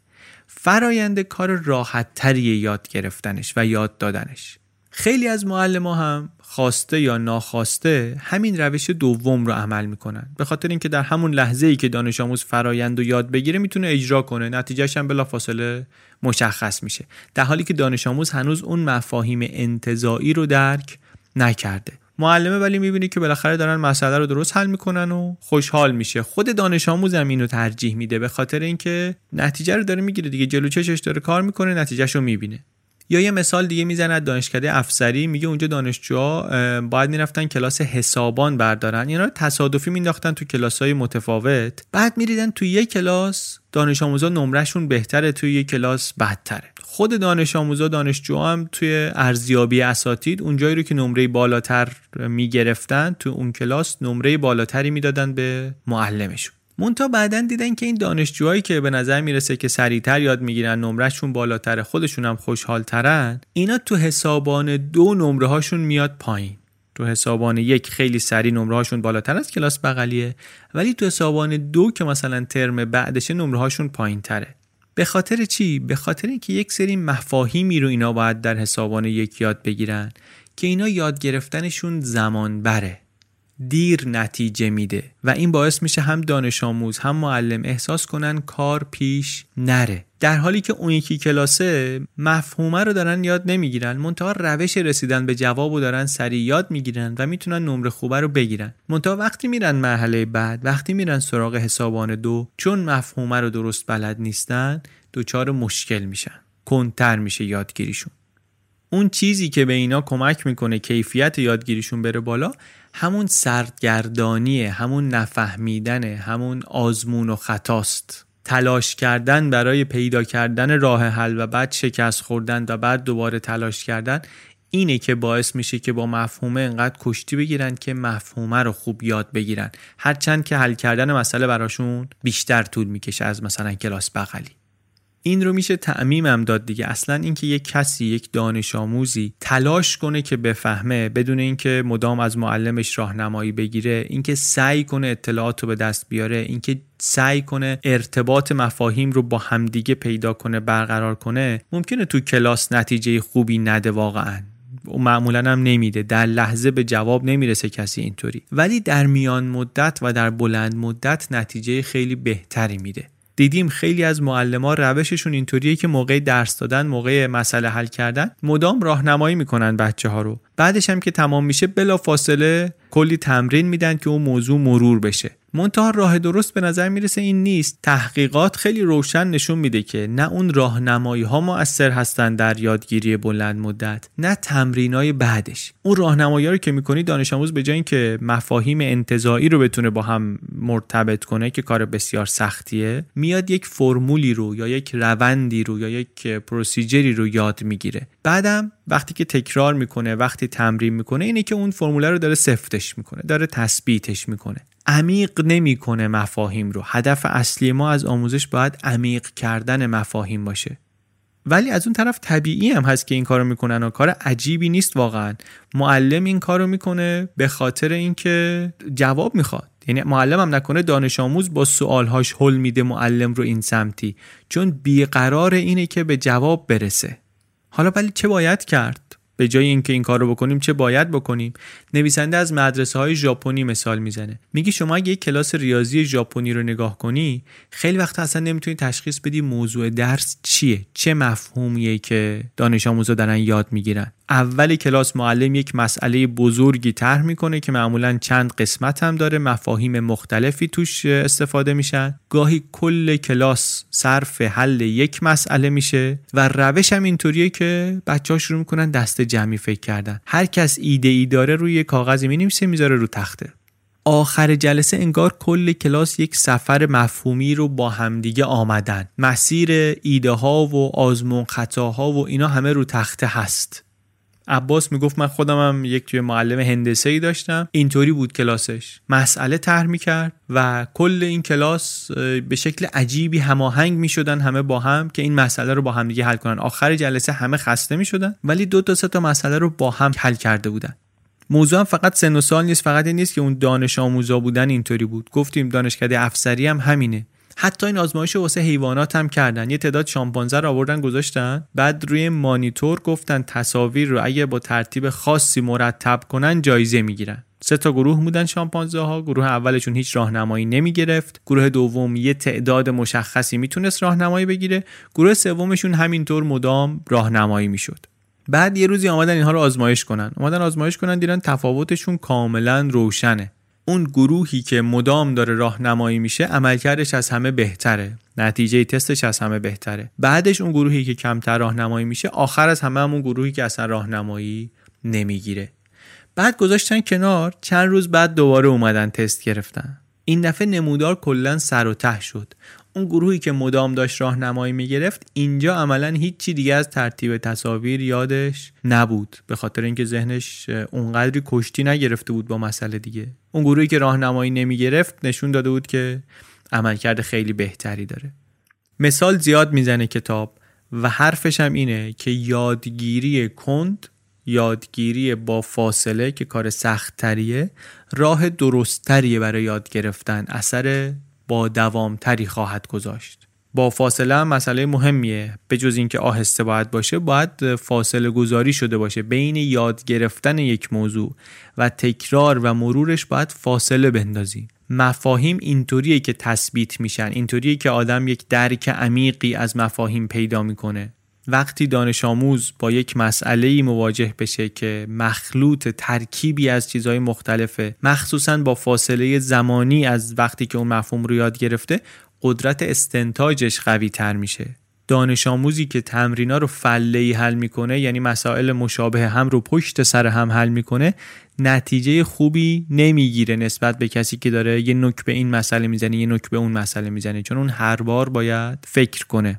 فراینده کار راحت تریه یاد گرفتنش و یاد دادنش. خیلی از معلم هم خواسته یا ناخواسته همین روش دوم رو عمل می‌کنن. به خاطر اینکه در همون لحظه ای که دانش آموز فرایند و یاد بگیره می‌تونه اجرا کنه. نتیجهش هم بلافاصله مشخص میشه. در حالی که دانش آموز هنوز اون مفاهیم انتظایی رو درک نکرده. معلمه ولی می‌بینی که بالاخره دارن مسئله رو درست حل می‌کنن و خوشحال میشه. خود دانش آموز هم اینو ترجیح میده. به خاطر اینکه نتیجه رو داره می‌گیره دیگه. جلو چشش داره کار می‌کنه نتیجهش می‌بینه. یا یه مثال دیگه می‌زند دانشکده افسری میگه اونجا دانشجوها باید می‌رفتن کلاس حسابان بردارن. اینا تصادفی مینداختن تو کلاس های متفاوت. بعد میریدن تو یه کلاس دانش آموزا نمرهشون بهتره توی یه کلاس بدتره. خود دانش آموزا دانشجو هم توی ارزیابی اساتید اونجایی رو که نمره بالاتر می‌گرفتن تو اون کلاس نمره بالاتری می‌دادن به معلمشون. مونتا بعدا دیدن که این دانشجوهایی که به نظر می‌رسه که سریعتر یاد می‌گیرن نمرهشون بالاتر خودشون هم خوشحالترن اینا تو حسابان دو نمره هاشون میاد پایین. تو حسابان یک خیلی سریع نمره هاشون بالاتر از کلاس بغلیه ولی تو حسابان دو که مثلا ترم بعدشه نمره هاشون پایین تره به خاطر چی؟ به خاطر اینکه یک سری مفاهیمی رو اینا باید در حسابان یک یاد بگیرن که اینا یاد گرفتنشون زمان بره دیر نتیجه میده و این باعث میشه هم دانش آموز هم معلم احساس کنن کار پیش نره. در حالی که اون یکی کلاسه مفهومه رو دارن یاد نمی‌گیرن. منتها روش رسیدن به جواب رو دارن سریع یاد می‌گیرن و می‌تونن نمره خوبه رو بگیرن. منتها وقتی میرن مرحله بعد وقتی میرن سراغ حسابان دو چون مفهومه رو درست بلد نیستن دچار مشکل میشن. کنتر میشه یادگیریشون. اون چیزی که به اینا کمک می‌کنه کیفیت یادگیریشون بره بالا همون سردگردانیه همون نفهمیدنه همون آزمون و خطاست. تلاش کردن برای پیدا کردن راه حل و بعد شکست خوردن و بعد دوباره تلاش کردن اینه که باعث میشه که با مفهومه انقدر کشتی بگیرن که مفهومه رو خوب یاد بگیرن. هرچند که حل کردن مسئله براشون بیشتر طول می‌کشه از مثلا کلاس بغلی. این رو میشه تعمیمم داد دیگه. اصلا اینکه یک کسی یک دانش آموزی تلاش کنه که بفهمه بدون اینکه مدام از معلمش راهنمایی بگیره اینکه سعی کنه اطلاعات رو به دست بیاره اینکه سعی کنه ارتباط مفاهیم رو با همدیگه پیدا کنه برقرار کنه ممکنه تو کلاس نتیجه خوبی نده واقعا. و معمولا هم نمیده. در لحظه به جواب نمی‌رسه کسی اینطوری. ولی در میان مدت و در بلند مدت نتیجه خیلی بهتری میده. دیدیم خیلی از معلما روششون اینطوریه که موقع درس دادن موقع مسئله حل کردن مدام راهنمایی می‌کنن بچه ها رو. بعدش هم که تمام میشه بلا فاصله کلی تمرین میدن که اون موضوع مرور بشه. منتها راه درست به نظر می‌رسه این نیست. تحقیقات خیلی روشن نشون میده که نه اون راهنمایی ها مؤثر هستن در یادگیری بلند مدت نه تمرینای بعدش. اون راهنمایی رو که می‌کنی دانش آموز به جای اینکه مفاهیم انتظایی رو بتونه با هم مرتبط کنه که کار بسیار سختیه میاد یک فرمولی رو یا یک روندی رو یا یک پروسیجری رو یاد می‌گیره. بعدم وقتی که تکرار می‌کنه وقتی تمرین می‌کنه اینه که اون فرموله رو داره سفتش می‌کنه داره تثبیتش می‌کنه. عمیق نمی‌کنه مفاهیم رو. هدف اصلی ما از آموزش باید عمیق کردن مفاهیم باشه. ولی از اون طرف طبیعی هم هست که این کارو می‌کنن و کار عجیبی نیست واقعا. معلم این کارو می‌کنه به خاطر اینکه جواب می‌خواد. یعنی معلم هم نکنه دانش آموز با سوالهاش حل میده معلم رو این سمتی. چون بیقرار اینه که به جواب برسه. حالا ولی چه باید کرد؟ به جای اینکه این کار رو بکنیم چه باید بکنیم؟ نویسنده از مدرسه های ژاپنی مثال می‌زنه. میگه شما اگه یک کلاس ریاضی ژاپنی رو نگاه کنی خیلی وقت اصلا نمی‌تونی تشخیص بدی موضوع درس چیه. چه مفهومیه که دانش آموزا دارن یاد می‌گیرن. اول کلاس معلم یک مسئله بزرگی طرح می‌کنه که معمولا چند قسمت هم داره مفاهیم مختلفی توش استفاده میشن. گاهی کل کلاس صرف حل یک مسئله میشه و روش هم اینطوریه که بچه ها شروع می‌کنن دست جمعی فکر کردن. هر کس ایده ای داره روی کاغذی می نویسه می‌ذاره رو تخته. آخر جلسه انگار کل کلاس یک سفر مفهومی رو با همدیگه آمدن. مسیر ایده ها و آزمون خطاها و اینا همه رو تخته هست. عباس می‌گفت من خودم هم یک توی معلم هندسه ای داشتم. اینطوری بود کلاسش. مسئله طرح می‌کرد و کل این کلاس به شکل عجیبی هماهنگ می‌شدن همه با هم که این مسئله رو با هم دیگه حل کنن. آخر جلسه همه خسته می‌شدن ولی دو تا سه تا مسئله رو با هم حل کرده بودن. موضوع هم فقط سن و سال نیست فقط این نیست که اون دانش آموزا بودن اینطوری بود. گفتیم دانشکده افسری هم همینه. حتی این آزمایش واسه حیوانات هم کردن. یه تعداد شامپانزه رو آوردن گذاشتن. بعد روی مانیتور گفتن تصاویر رو اگه با ترتیب خاصی مرتب کنن جایزه می‌گیرن. سه تا گروه بودن شامپانزه ها گروه اولشون هیچ راهنمایی نمی گرفت گروه دوم یه تعداد مشخصی می‌تونست راهنمایی بگیره. گروه سومشون همینطور مدام راهنمایی می‌شد. بعد یه روزی آمدن اینها رو آزمایش کنن. اومدن آزمایش کنن دیدن تفاوتشون کاملا روشنه. اون گروهی که مدام داره راهنمایی میشه عملکردش از همه بهتره. نتیجه تستش از همه بهتره. بعدش اون گروهی که کمتر راهنمایی میشه آخر از همه همون گروهی که اصلا راهنمایی نمی‌گیره. بعد گذاشتن کنار چند روز بعد دوباره اومدن تست گرفتن. این دفعه نمودار کلا سر و ته شد. اون گروهی که مدام داشت راهنمایی می‌گرفت اینجا عملا هیچی دیگه از ترتیب تصاویر یادش نبود. به خاطر اینکه ذهنش اونقدری کشتی نگرفته بود با مسئله دیگه. اون گروهی که راهنمایی نمی‌گرفت نشون داده بود که عملکرد خیلی بهتری داره. مثال زیاد می‌زنه کتاب و حرفش هم اینه که یادگیری کند یادگیری با فاصله که کار سخت تریه راه درستتریه برای یاد گرفتن اثر با دوامتری خواهد گذاشت. با فاصله هم مسئله مهمیه. به جز اینکه آهسته باید باشه باید فاصله گذاری شده باشه. بین یاد گرفتن یک موضوع و تکرار و مرورش باید فاصله بندازی. مفاهیم اینطوریه که تثبیت میشن. اینطوریه که آدم یک درک عمیقی از مفاهیم پیدا می‌کنه. وقتی دانش آموز با یک مسئله مواجه بشه که مخلوط ترکیبی از چیزهای مختلفه مخصوصا با فاصله زمانی از وقتی که اون مفهوم رو یاد گرفته قدرت استنتاجش قوی تر میشه. دانش آموزی که تمرینا رو فله حل می‌کنه یعنی مسائل مشابه هم رو پشت سر هم حل می‌کنه نتیجه خوبی نمی‌گیره نسبت به کسی که داره یه نک به این مسئله می‌زنه یه نک به اون مسئله می‌زنه. چون اون هر بار باید فکر کنه.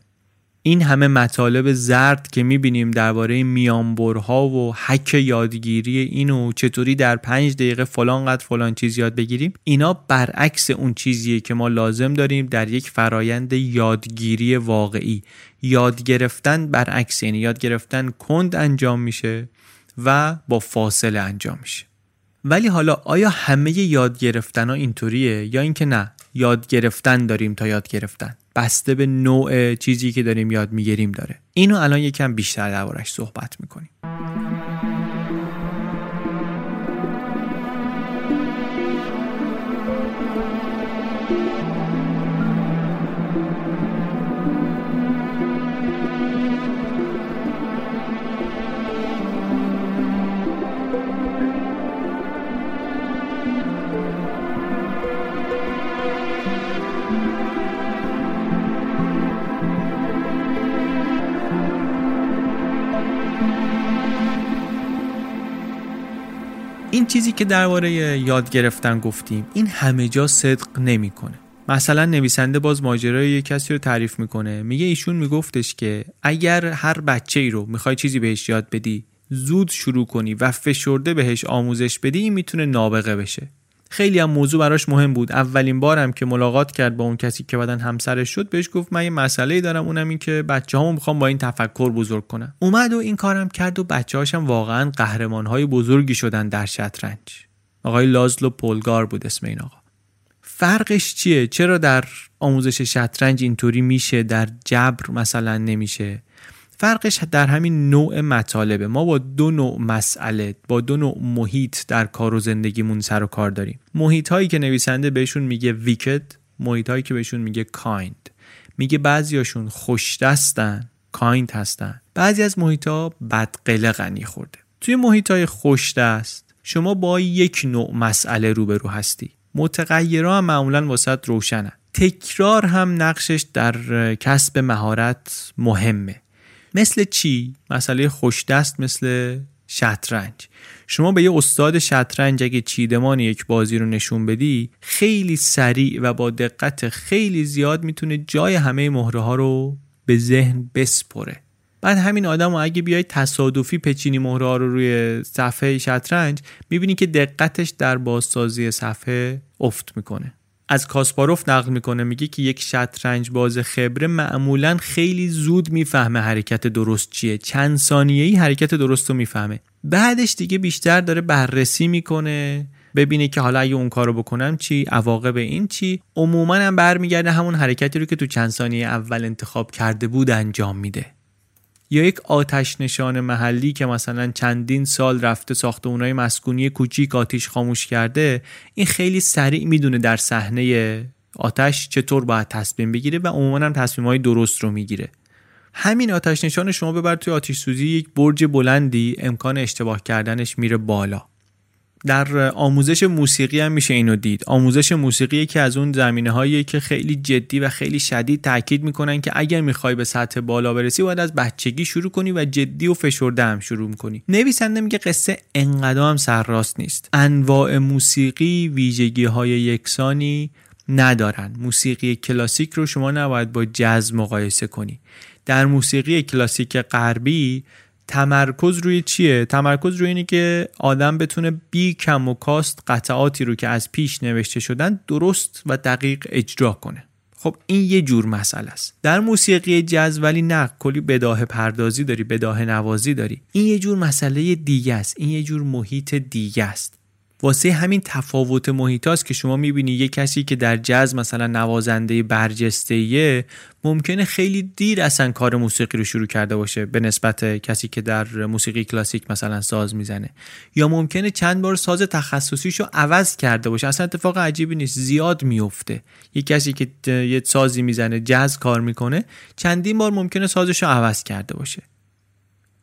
این همه مطالب زرد که می‌بینیم درباره میانبرها و حک یادگیری اینو چطوری در پنج دقیقه فلان قد فلان چیز یاد بگیریم اینا برعکس اون چیزیه که ما لازم داریم در یک فرایند یادگیری واقعی. یاد گرفتن برعکس یعنی یاد گرفتن کند انجام میشه و با فاصله انجام میشه. ولی حالا آیا همه یاد گرفتن ها اینطوریه یا اینکه نه؟ یاد گرفتن داریم تا یاد گرفتن. بسته به نوع چیزی که داریم یاد می‌گیریم داره. اینو الان یکم بیشتر دربارش صحبت می‌کنیم. این چیزی که درباره یاد گرفتن گفتیم. این همه جا صدق نمی‌کنه. مثلا نویسنده باز ماجرای یه کسی رو تعریف می‌کنه. میگه ایشون میگفتش که اگر هر بچه ای رو می‌خوای چیزی بهش یاد بدی زود شروع کنی و فشرده بهش آموزش بدی این می‌تونه نابغه بشه. خیلی هم موضوع براش مهم بود. اولین بارم که ملاقات کرد با اون کسی که بعدن همسرش شد بهش گفت من یه مسئله دارم اونم این که بچه هامو می‌خوام با این تفکر بزرگ کنم. اومد و این کارم کرد و بچه هاشم واقعا قهرمان های بزرگی شدن در شطرنج. آقای لازلو پولگار بود اسم این آقا. فرقش چیه؟ چرا در آموزش شطرنج اینطوری میشه؟ در جبر مثلا نمیشه؟ فرقش در همین نوع مطالبه. ما با دو نوع مسئله با دو نوع محیط در کار و زندگیمون سر و کار داریم. محیط هایی که نویسنده بهشون میگه ویکد محیط هایی که بهشون میگه کایند میگه بعضیاشون خوش دستن کایند هستن. بعضی از محیط ها بدقله غنی خورده. توی محیط های خوش دست شما با یک نوع مسئله روبرو هستی. متغیرها هم معمولا واسط روشنه تکرار هم نقشش در کسب مهارت مهمه. مثل چی؟ مسئله خوش دست مثل شطرنج. شما به یه استاد شطرنج اگه چیدمان یک بازی رو نشون بدی خیلی سریع و با دقت خیلی زیاد می‌تونه جای همه مهره ها رو به ذهن بسپره. بعد همین آدم و اگه بیای تصادفی پچینی مهره رو روی صفحه شطرنج می‌بینی که دقتش در بازسازی صفحه افت می‌کنه. از کاسپاروف نقل می‌کنه میگه که یک شطرنج باز خبره معمولا خیلی زود می‌فهمه حرکت درست چیه. چند ثانیه‌ای حرکت درست رو می‌فهمه. بعدش دیگه بیشتر داره بررسی می‌کنه ببینه که حالا اگه اون کارو بکنم چی عواقب این چی. عموما هم برمیگرده همون حرکتی رو که تو چند ثانیه اول انتخاب کرده بود انجام میده. یا یک آتش نشان محلی که مثلا چندین سال رفته ساختمونای مسکونی کوچیک آتیش خاموش کرده این خیلی سریع می‌دونه در صحنه آتش چطور باید تصمیم بگیره و عموما هم تصمیم های درست رو می‌گیره. همین آتش نشان شما ببر توی آتیش سوزی یک برج بلندی امکان اشتباه کردنش میره بالا. در آموزش موسیقی هم میشه اینو دید. آموزش موسیقی که از اون زمینه هایی که خیلی جدی و خیلی شدید تاکید می‌کنن که اگر می‌خوای به سطح بالا برسی باید از بچگی شروع کنی و جدی و فشرده هم شروع می‌کنی. نویسنده میگه قصه انقدر هم سرراست نیست. انواع موسیقی ویژگی های یکسانی ندارن. موسیقی کلاسیک رو شما نباید با جز مقایسه کنی. در موسیقی کلاسیک غربی تمرکز روی چیه؟ تمرکز روی اینه که آدم بتونه بی کم و کاست قطعاتی رو که از پیش نوشته شدن درست و دقیق اجرا کنه. خب این یه جور مسئله است. در موسیقی جز ولی نه کلی بداه پردازی داری بداه نوازی داری. این یه جور مسئله دیگه است. این یه جور محیط دیگه است. واسه همین تفاوت محیطاست که شما می‌بینی یه کسی که در جز مثلا نوازنده برجسته ممکنه خیلی دیر اصلا کار موسیقی رو شروع کرده باشه به نسبت کسی که در موسیقی کلاسیک مثلا ساز می‌زنه. یا ممکنه چند بار ساز تخصصیشو عوض کرده باشه. اصلا اتفاق عجیبی نیست زیاد میفته یه کسی که یه سازی می‌زنه جز کار می‌کنه چندین بار ممکنه سازشو عوض کرده باشه.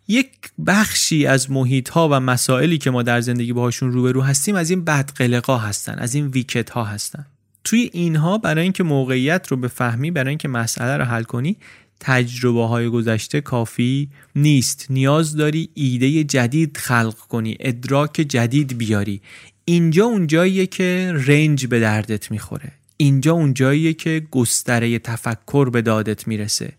یک بخشی از محیط ها و مسائلی که ما در زندگی باهاشون روبرو هستیم از این بدقلقا هستن از این ویکت ها هستن. توی اینها برای اینکه موقعیت رو بفهمی برای اینکه مسئله رو حل کنی تجربه های گذشته کافی نیست. نیاز داری ایده جدید خلق کنی ادراک جدید بیاری. اینجا اونجاییه که رنج به دردت می‌خوره. اینجا اونجاییه که گستره تفکر به دادت می‌رسه.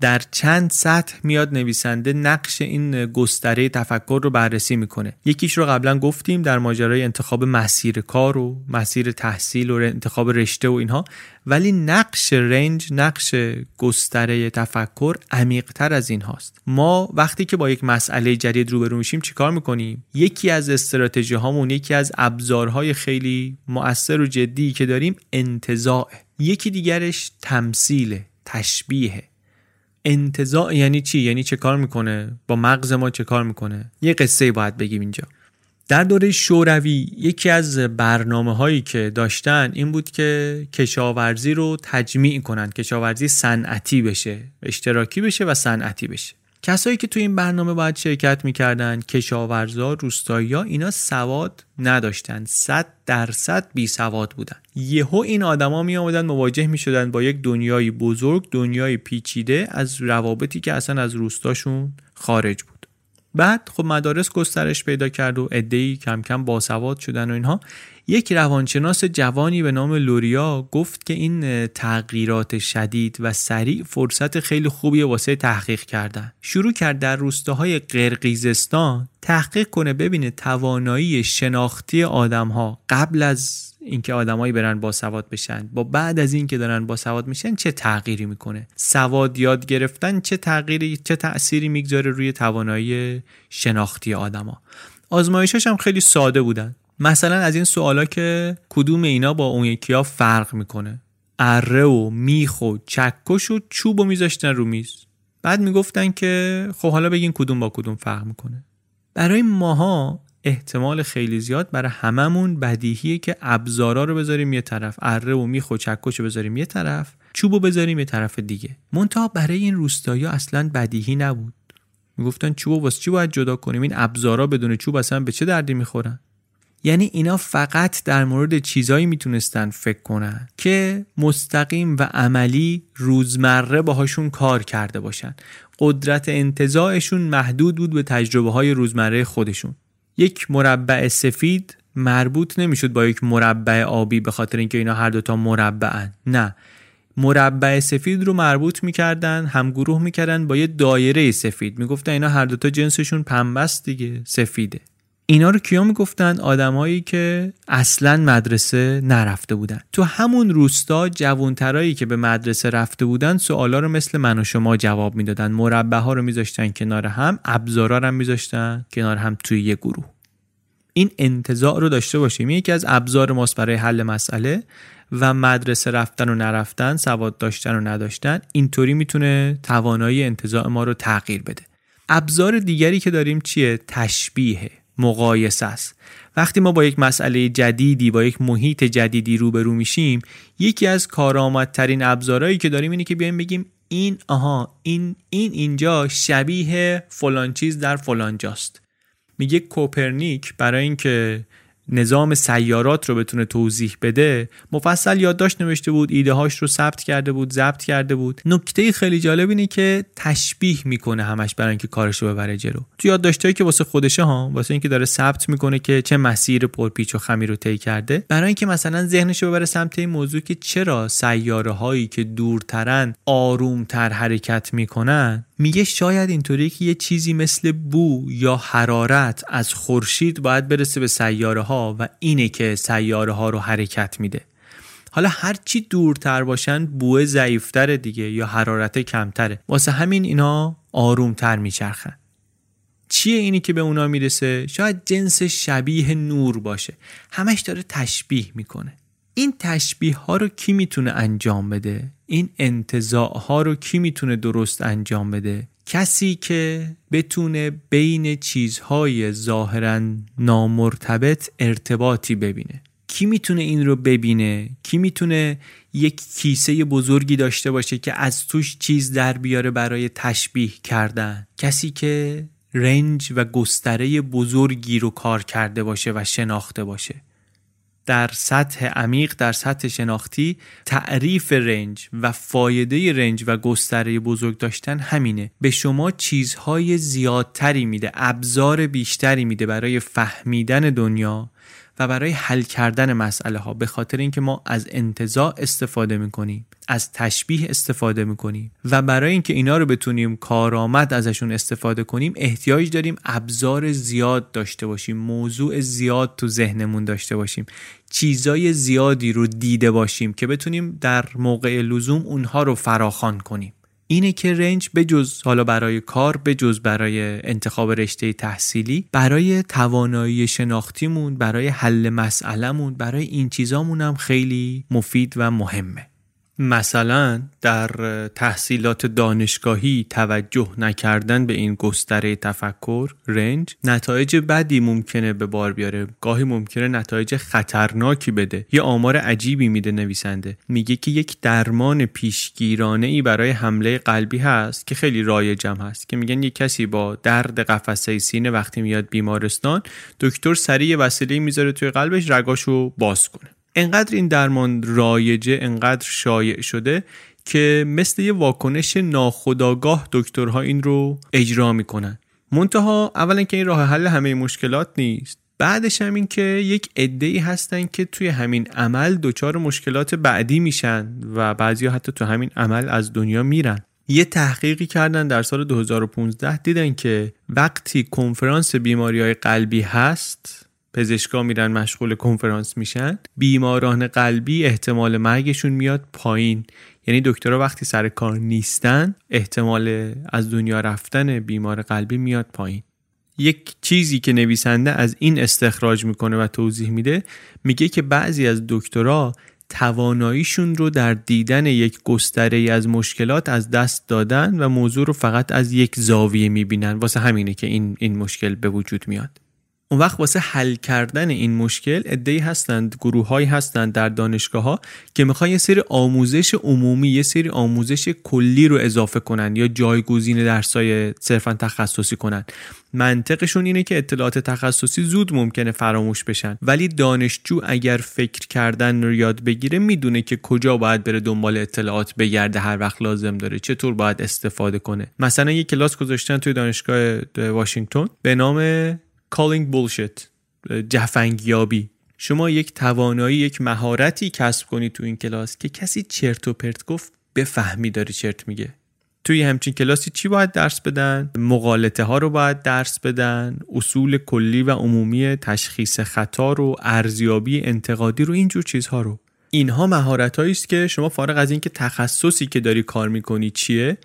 در چند سطح میاد نویسنده نقش این گستره تفکر رو بررسی می‌کنه. یکیش رو قبلا گفتیم در ماجرای انتخاب مسیر کار و مسیر تحصیل و انتخاب رشته و اینها ولی نقش رنج نقش گستره تفکر عمیق تر از این هاست. ما وقتی که با یک مسئله جدید روبرو میشیم چیکار می‌کنیم؟ یکی از استراتژی هامون یکی از ابزارهای خیلی مؤثر و جدی که داریم انتزاع یکی دیگرش تمثیل تشبیه انتظاع یعنی چی؟ یعنی چه کار می‌کنه؟ با مغز ما چه کار می‌کنه؟ یه قصه باید بگیم اینجا. در دوره شوروی یکی از برنامه هایی که داشتن این بود که کشاورزی رو تجمیع کنن کشاورزی صنعتی بشه اشتراکی بشه و صنعتی بشه. کسایی که تو این برنامه باید شرکت می‌کردن کشاورزا روستایی اینا سواد نداشتن. صد درصد بی سواد بودن. یهو این آدما می آمدن مواجه می شدن با یک دنیای بزرگ دنیای پیچیده از روابطی که اصلا از روستاشون خارج بود. بعد خب مدارس گسترش پیدا کرد و عده‌ای کم کم باسواد شدن و اینها. یک روانشناس جوانی به نام لوریا گفت که این تغییرات شدید و سریع فرصت خیلی خوبی واسه تحقیق کردن. شروع کرد در روستاهای قرقیزستان تحقیق کنه ببینه توانایی شناختی آدم ها قبل از اینکه آدمایی برن با سواد بشن با بعد از اینکه دارن با سواد میشن چه تغییری می‌کنه؟ سواد یاد گرفتن چه تغییری چه تأثیری می‌گذاره روی توانایی شناختی آدما؟ آزمایشاش هم خیلی ساده بودن. مثلا از این سوالا که کدوم اینا با اون یکی ها فرق می‌کنه؟ اره و میخ و چکش و چوب و میذاشتن رو میز. بعد می‌گفتن که خب حالا بگین کدوم با کدوم فرق می‌کنه. برای ماها احتمال خیلی زیاد برای هممون بدیهیه که ابزارا رو بذاریم یه طرف اره و میخ و چکش رو بذاریم یه طرف چوب رو بذاریم یه طرف دیگه. منتها برای این روستایی اصلا بدیهی نبود. می‌گفتن چوب واسه چی باید جدا کنیم؟ این ابزارا بدون چوب اصلا به چه دردی می‌خورن؟ یعنی اینا فقط در مورد چیزایی می‌تونستن فکر کنن که مستقیم و عملی روزمره باهاشون کار کرده باشن. قدرت انتظاعشون محدود بود به تجربه های روزمره خودشون. یک مربع سفید مربوط نمی‌شد با یک مربع آبی به خاطر اینکه اینا هر دوتا مربعن. نه. مربع سفید رو مربوط می‌کردن هم گروه می‌کردن با یه دایره سفید. می‌گفتن اینا هر دوتا جنسشون پنبست دیگه سفیده. اینا رو کیا می‌گفتن؟ آدمایی که اصلا مدرسه نرفته بودن. تو همون روستا جوانترایی که به مدرسه رفته بودن سوالا رو مثل من و شما جواب می‌دادن. مربع ها رو میذاشتن کنار هم ابزارا رو میذاشتن کنار هم توی یه گروه. این انتظاع رو داشته باشیم. یکی از ابزار ماست برای حل مسئله. و مدرسه رفتن و نرفتن سواد داشتن و نداشتن اینطوری می‌تونه توانایی انتظاع ما رو تغییر بده. ابزار دیگری که داریم چیه؟ تشبیه. مقایسه است. وقتی ما با یک مسئله جدیدی با یک محیط جدیدی روبرو میشیم یکی از کارآمدترین ابزارهایی که داریم اینه که بیایم بگیم این آها این این اینجا شبیه فلان چیز در فلان جاست. میگه کوپرنیک برای اینکه نظام سیارات رو بتونه توضیح بده مفصل یادداشت نوشته بود ایده هاش رو ثبت کرده بود ضبط کرده بود. نکته خیلی جالب اینه که تشبیه می‌کنه همش برای اینکه کارش رو ببره جلو. تو یادداشتایی که واسه خودشه ها واسه اینکه داره ثبت می‌کنه که چه مسیر پرپیچ و خمی رو طی کرده برای اینکه مثلا ذهنش رو ببره سمت این موضوع که چرا سیاره هایی که دورترن آرومتر حرکت می‌کنن میگه شاید اینطوری که یه چیزی مثل بو یا حرارت از خورشید باید برسه به سیاره ها و اینه که سیاره ها رو حرکت میده. حالا هرچی دورتر باشن بوه ضعیفتره دیگه یا حرارت کمتره. واسه همین اینا آرومتر میچرخن. چیه اینی که به اونا می‌رسه؟ شاید جنس شبیه نور باشه. همش داره تشبیه می‌کنه. این تشبیه ها رو کی می‌تونه انجام بده؟ این انتظاع ها رو کی می‌تونه درست انجام بده؟ کسی که بتونه بین چیزهای ظاهرا نامرتبط ارتباطی ببینه. کی می‌تونه این رو ببینه؟ کی می‌تونه یک کیسه بزرگی داشته باشه که از توش چیز در بیاره برای تشبیه کردن؟ کسی که رنج و گستره بزرگی رو کار کرده باشه و شناخته باشه. در سطح عمیق در سطح شناختی تعریف رنج و فایده رنج و گستره بزرگ داشتن همینه. به شما چیزهای زیادتری میده ابزار بیشتری میده برای فهمیدن دنیا. و برای حل کردن مسئله ها به خاطر اینکه ما از انتظاع استفاده می‌کنیم از تشبیه استفاده می‌کنیم و برای اینکه اینا رو بتونیم کارآمد ازشون استفاده کنیم احتیاج داریم ابزار زیاد داشته باشیم موضوع زیاد تو ذهنمون داشته باشیم چیزای زیادی رو دیده باشیم که بتونیم در موقع لزوم اونها رو فراخوان کنیم. اینه که رنج به جز حالا برای کار به جز برای انتخاب رشته تحصیلی برای توانایی شناختیمون برای حل مسئلهمون برای این چیزامون هم خیلی مفید و مهمه. مثلا در تحصیلات دانشگاهی توجه نکردن به این گستره تفکر رنج نتایج بدی ممکنه به بار بیاره. گاهی ممکنه نتایج خطرناکی بده. یه آمار عجیبی میده نویسنده. میگه که یک درمان پیشگیرانه ای برای حمله قلبی هست که خیلی رایجم هست. که میگن یک کسی با درد قفسه سینه وقتی میاد بیمارستان دکتر سریع وسیله می‌ذاره توی قلبش رگاشو باز کنه. انقدر این درمان رایجه انقدر شایع شده که مثل یه واکنش ناخودآگاه دکترها این رو اجرا می‌کنن. منتها اولا که این راه حل همه مشکلات نیست. بعدش هم این که یک ای هستن که توی همین عمل دچار مشکلات بعدی میشن و بعضی حتی تو همین عمل از دنیا میرن. یه تحقیقی کردن در سال 2015 دیدن که وقتی کنفرانس بیماری های قلبی هست پزشکا میرن مشغول کنفرانس میشن. بیماران قلبی احتمال مرگشون میاد پایین. یعنی دکترها وقتی سر کار نیستن احتمال از دنیا رفتن بیمار قلبی میاد پایین. یک چیزی که نویسنده از این استخراج می‌کنه و توضیح میده میگه که بعضی از دکترها تواناییشون رو در دیدن یک گستره ای از مشکلات از دست دادن و موضوع رو فقط از یک زاویه می‌بینن. واسه همینه که این این مشکل به وجود میاد. اون وقت واسه حل کردن این مشکل ادهی هستند گروه هایی هستند در دانشگاه ها که می‌خوان یه سری آموزش عمومی یه سری آموزش کلی رو اضافه کنن یا جایگزین درسای صرفا تخصصی کنن. منطقشون اینه که اطلاعات تخصصی زود ممکنه فراموش بشن. ولی دانشجو اگر فکر کردن رو یاد بگیره می‌دونه که کجا باید بره دنبال اطلاعات بگرده هر وقت لازم داره چطور باید استفاده کنه. مثلا یه کلاس گذاشتن توی دانشگاه واشنگتن به نام calling bullshit جفنگیابی. شما یک توانایی یک مهارتی کسب کنید تو این کلاس که کسی چرت و پرت گفت بفهمی داری چرت میگه. توی همچین کلاسی چی باید درس بدن؟ مقالطه ها رو باید درس بدن؟ اصول کلی و عمومی تشخیص خطا رو ارزیابی انتقادی رو اینجور چیزها رو. اینها مهارت است که شما فارغ از اینکه تخصصی که داری کار می‌کنی چیه؟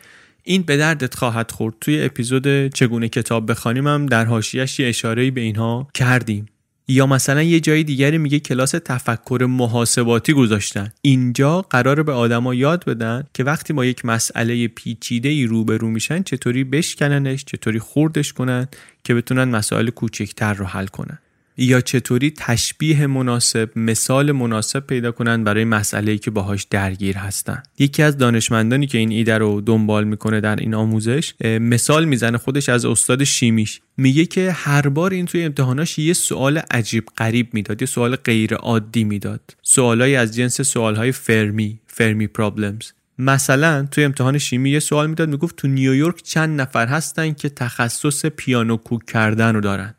این به دردت خواهد خورد. توی اپیزود چگونه کتاب بخوانیم هم در حاشیهش یه اشاره به اینها کردیم. یا مثلا یه جای دیگری میگه کلاس تفکر محاسباتی گذاشتن. اینجا قرار به آدما یاد بدن که وقتی با یک مسئله پیچیده ای روبرو میشن چطوری بشکننش چطوری خوردش کنن که بتونن مسائل کوچکتر رو حل کنن. یا چطوری تشبیه مناسب مثال مناسب پیدا کنن برای مسئله که باهاش درگیر هستن. یکی از دانشمندانی که این ایده رو دنبال می‌کنه در این آموزش مثال می‌زنه خودش از استاد شیمیش. میگه که هر بار این توی امتحاناش یه سوال عجیب غریب می‌داد یه سوال غیر عادی می‌داد. سوالایی از جنس سوالهای فرمی فرمی پرابلمز مثلا توی امتحان شیمی یه سوال می‌داد می‌گفت تو نیویورک چند نفر هستن که تخصص پیانو کوک کردن رو دارن.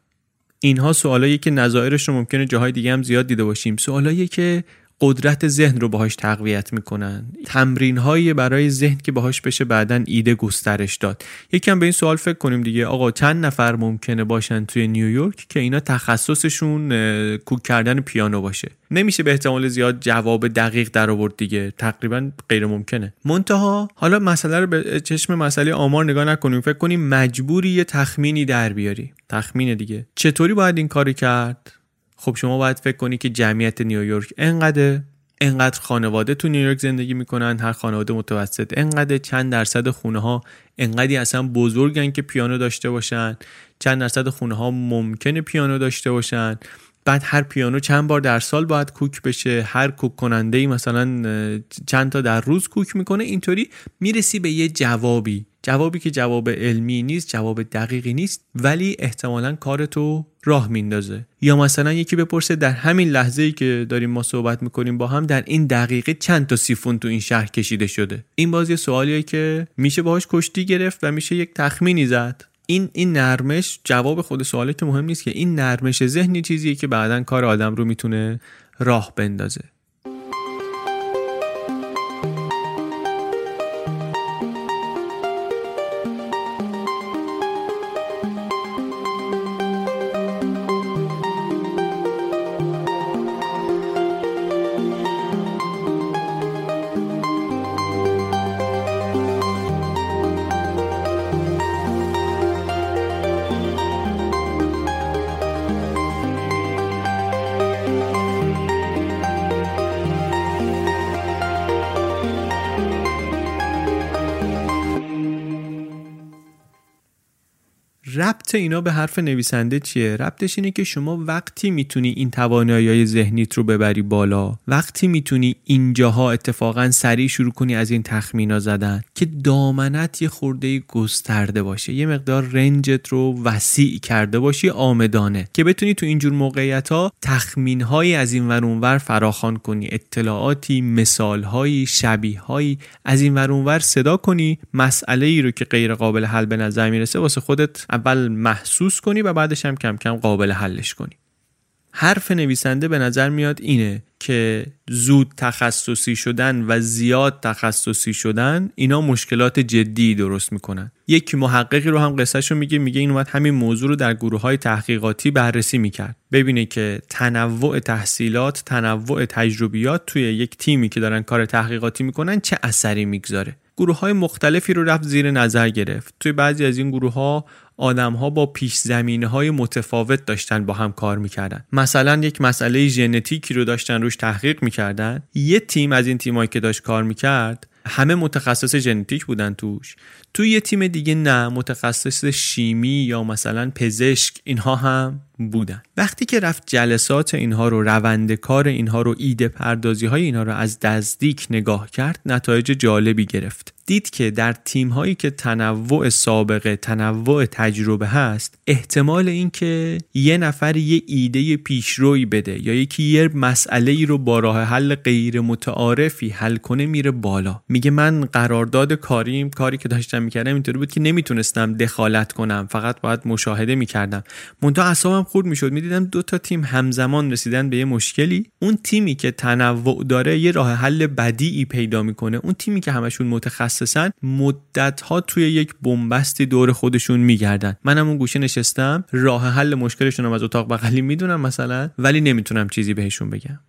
اینها سوالایی که نظایرش رو ممکنه جاهای دیگه هم زیاد دیده باشیم. سوالایی که قدرت ذهن رو باهاش تقویت می‌کنن. تمرین هایی برای ذهن که باهاش بشه بعدا ایده گسترش داد. یکم به این سوال فکر کنیم دیگه. آقا چند نفر ممکنه باشن توی نیویورک که اینا تخصصشون کوک کردن پیانو باشه؟ نمیشه به احتمال زیاد جواب دقیق در آورد دیگه. تقریبا غیر ممکنه. منتها حالا مسئله رو به چشم مسئله آمار نگاه نکنیم. فکر کنیم مجبوری یه تخمینی در بیاری. تخمین دیگه. چطوری باید این کاری کرد؟ خب شما باید فکر کنی که جمعیت نیویورک انقدر انقدر خانواده تو نیویورک زندگی می‌کنن هر خانواده متوسط انقدر چند درصد خونه ها انقدی اصلا بزرگن که پیانو داشته باشن چند درصد خونه ها ممکنه پیانو داشته باشن. بعد هر پیانو چند بار در سال باید کوک بشه هر کوک کننده ای مثلا چند تا در روز کوک می‌کنه اینطوری می‌رسی به یه جوابی. جوابی که جواب علمی نیست جواب دقیقی نیست ولی احتمالا کارتو راه میندازه. یا مثلا یکی بپرسه در همین لحظه ای که داریم ما صحبت می‌کنیم با هم در این دقیقه چند تا سیفون تو این شهر کشیده شده؟ این بازی سوالیه که میشه باهاش کشتی گرفت و میشه یک تخمینی زد. این این نرمش جواب خود سواله که مهم نیست که این نرمش ذهنی چیزیه که بعدا کار آدم رو می‌تونه راه بندازه. ربط اینا به حرف نویسنده چیه؟ ربطش اینه که شما وقتی می‌تونی این توانایی ذهنیت رو ببری بالا وقتی می‌تونی اینجاها اتفاقا سریع شروع کنی از این تخمینا زدن که دامنت یه خورده گسترده باشه یه مقدار رنجت رو وسیع کرده باشی آمدانه که بتونی تو اینجور موقعیت ها تخمین هایی از این ور اونور فراخوان کنی اطلاعاتی مثال هایی شبیه هایی از این ور اونور صدا کنی مسئله ای رو که غیر قابل حل به نظر می‌رسه واسه خودت اول محسوس کنی و بعدش هم کم کم قابل حلش کنی. حرف نویسنده به نظر میاد اینه که زود تخصصی شدن و زیاد تخصصی شدن اینا مشکلات جدی درست می‌کنن. یک محققی رو هم قصهش رو میگه میگه این اومد همین موضوع رو در گروه های تحقیقاتی بررسی می‌کرد. ببینه که تنوع تحصیلات تنوع تجربیات توی یک تیمی که دارن کار تحقیقاتی می‌کنن چه اثری می‌گذاره؟ گروه های مختلفی رو رفت زیر نظر گرفت. توی بعضی از این گروه ها آدم ها با پیش زمینه های متفاوت داشتن با هم کار می‌کردن. مثلا یک مسئله ژنتیکی رو داشتن روش تحقیق می‌کردن. یه تیم از این تیمایی که داشت کار می‌کرد همه متخصص ژنتیک بودن توش. توی یه تیم دیگه نه متخصص شیمی یا مثلا پزشک اینها هم بودن. وقتی که رفت جلسات اینها رو روند کار اینها رو ایده پردازی های اینها رو از نزدیک نگاه کرد نتایج جالبی گرفت. دید که در تیم هایی که تنوع سابقه تنوع تجربه هست احتمال اینکه یه نفر یه ایده پیشروی بده یا یکی یه مسئله ای رو با راه حل غیر متعارفی حل کنه میره بالا. میگه من قرارداد کاریم کاری که داشتم می‌کردم اینطوری بود که نمی‌تونستم دخالت کنم فقط باید مشاهده می‌کردم. منتها اعصابم خورد می‌شد. می‌دیدم دو تا تیم همزمان رسیدن به یه مشکلی. اون تیمی که تنوع داره یه راه حل بدیعی پیدا می‌کنه. اون تیمی که همشون متخصصن مدت ها توی یک بنبستی دور خودشون میگردن. منم اون گوشه نشستم راه حل مشکلشون از اتاق بغلی می‌دونم مثلا ولی نمی‌تونم چیزی بهشون بگم.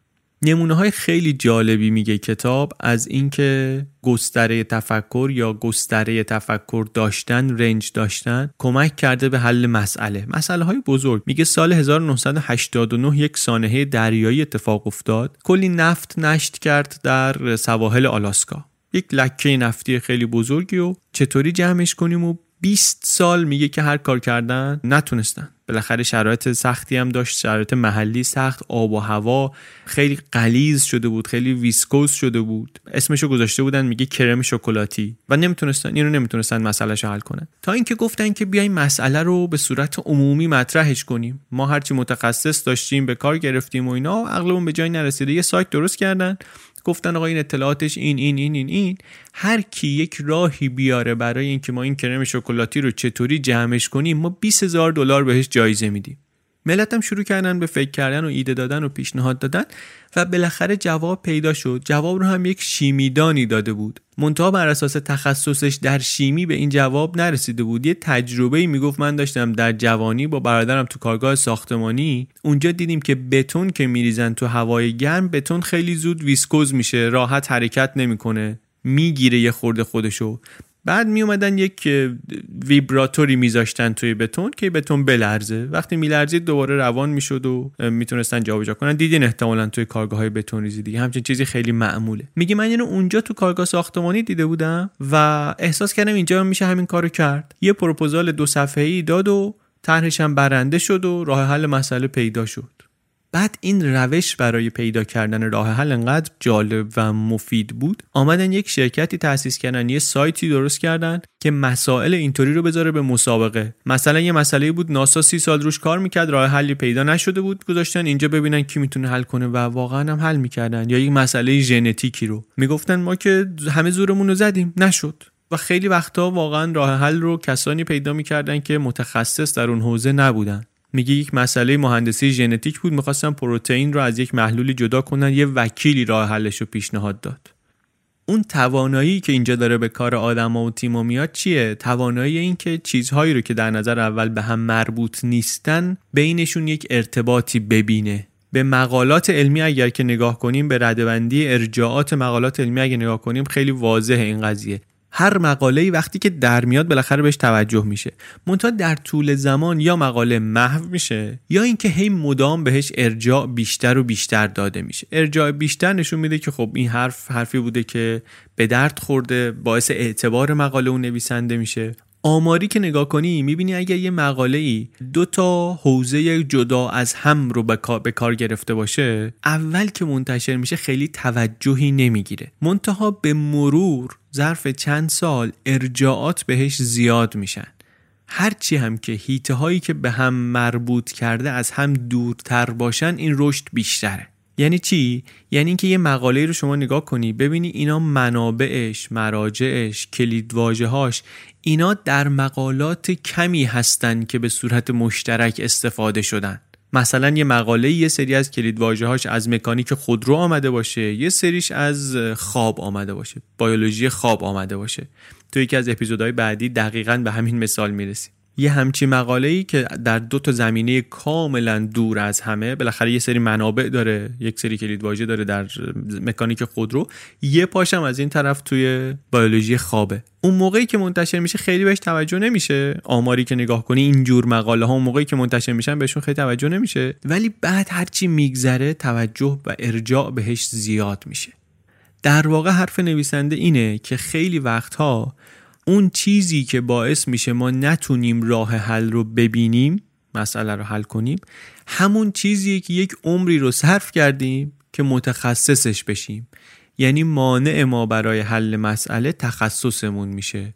نمونه های خیلی جالبی میگه کتاب از اینکه گستره تفکر یا گستره تفکر داشتن رنج داشتن کمک کرده به حل مسئله. مسئله های بزرگ. میگه سال 1989 یک سانحه دریایی اتفاق افتاد. کلی نفت نشت کرد در سواحل آلاسکا. یک لکه نفتی خیلی بزرگی و چطوری جمعش کنیم و 20 سال میگه که هر کار کردن نتونستن. بالاخره شرایط سختی هم داشت شرایط محلی سخت آب و هوا خیلی قلیز شده بود خیلی ویسکوس شده بود. اسمشو گذاشته بودن میگه کرم شکلاتی. و نمی‌تونستن اینو نمی‌تونستن مسئلهش حل کنن. تا اینکه گفتن که بیایم مسئله رو به صورت عمومی مطرحش کنیم. ما هرچی متخصص داشتیم به کار گرفتیم و اینا عقلمون به جای نرسیده. یه سایت درست کردن. گفتن آقا این اطلاعاتش این این این این این. هر کی یک راهی بیاره برای اینکه ما این کرم شکلاتی رو چطوری جمعش کنیم ما 20 هزار دلار بهش جایزه میدیم. ملت هم شروع کردن به فکر کردن و ایده دادن و پیشنهاد دادن و بالاخره جواب پیدا شد. جواب رو هم یک شیمیدانی داده بود. منتها بر اساس تخصصش در شیمی به این جواب نرسیده بود. یه تجربه می‌گفت من داشتم در جوانی با برادرم تو کارگاه ساختمانی. اونجا دیدیم که بتون که میریزن تو هوای گرم بتون خیلی زود ویسکوز میشه راحت حرکت نمی‌کنه می‌گیره یه خورده خودشو. بعد می اومدن یک ویبراتوری میذاشتن توی بتون که بتون بلرزه. وقتی میلرزید دوباره روان می‌شد و می‌تونستن جابجا کنن. دیدین احتمالا توی کارگاه های بتون ریزی دیگه. همچین چیزی خیلی معموله. میگه من اینو اونجا تو کارگاه ساختمانی دیده بودم و احساس کردم اینجا میشه همین کارو کرد. یه پروپوزال دو صفحه‌ای داد و طرحش هم برنده شد و راه حل مسئله پیدا شد. بعد این روش برای پیدا کردن راه حل انقدر جالب و مفید بود آمدن یک شرکتی تأسیس کردن یه سایتی درست کردن که مسائل اینطوری رو بذاره به مسابقه. مثلا یه مسئله بود ناسا سی سال روش کار می‌کرد راه حلی پیدا نشده بود گذاشتن اینجا ببینن کی می‌تونه حل کنه و واقعا هم حل می‌کردن یا یک مسئله ژنتیکی رو. می‌گفتن ما که همه زورمون رو زدیم نشد. و خیلی وقتا واقعا راه حل رو کسانی پیدا می‌کردن که متخصص در اون حوزه نبودن. میگه یک مسئله مهندسی ژنتیک بود می‌خواستن پروتئین رو از یک محلولی جدا کنن یه وکیلی راه حلش رو پیشنهاد داد. اون توانایی که اینجا داره به کار آدما و تیما میاد چیه؟ توانایی این که چیزهایی رو که در نظر اول به هم مربوط نیستن بینشون یک ارتباطی ببینه. به مقالات علمی اگر که نگاه کنیم به ردبندی ارجاعات مقالات علمی اگر نگاه کنیم خیلی واضح این قضیه. هر مقاله وقتی که در میاد بالاخره بهش توجه میشه. منتها در طول زمان یا مقاله محو میشه یا اینکه هی مدام بهش ارجاع بیشتر و بیشتر داده میشه. ارجاع بیشتر نشون میده که خب این حرف حرفی بوده که به درد خورده باعث اعتبار مقاله اون نویسنده میشه. آماری که نگاه کنی می‌بینی اگر یه مقاله ای دو تا حوزه جدا از هم رو به کار گرفته باشه اول که منتشر میشه خیلی توجهی نمی‌گیره. منتها به مرور ظرف چند سال ارجاعات بهش زیاد میشن. هرچی هم که هیته هایی که به هم مربوط کرده از هم دورتر باشن این رشد بیشتره. یعنی چی؟ یعنی اینکه یه مقاله رو شما نگاه کنی ببینی اینا منابعش مراجعش کلیدواژه‌هاش اینا در مقالات کمی هستن که به صورت مشترک استفاده شدن. مثلا یه مقاله یه سری از کلیدواژه‌هاش از مکانیک خودرو آمده باشه یه سریش از خواب آمده باشه بیولوژی خواب آمده باشه. تو یکی از اپیزودهای بعدی دقیقا به همین مثال می‌رسیم. یه همچی مقاله ای که در دو تا زمینه کاملا دور از همه بالاخره یه سری منابع داره یک سری کلید واژه داره در مکانیک خودرو یه پاشم از این طرف توی بیولوژی خوابه. اون موقعی که منتشر میشه خیلی بهش توجه نمیشه. آماری که نگاه کنی اینجور مقاله ها اون موقعی که منتشر میشن بهشون خیلی توجه نمیشه. ولی بعد هرچی میگذره توجه و ارجاع بهش زیاد میشه. در واقع حرف نویسنده اینه که خیلی وقتها اون چیزی که باعث میشه ما نتونیم راه حل رو ببینیم مسئله رو حل کنیم همون چیزیه که یک عمری رو صرف کردیم که متخصصش بشیم. یعنی مانع ما برای حل مسئله تخصصمون میشه.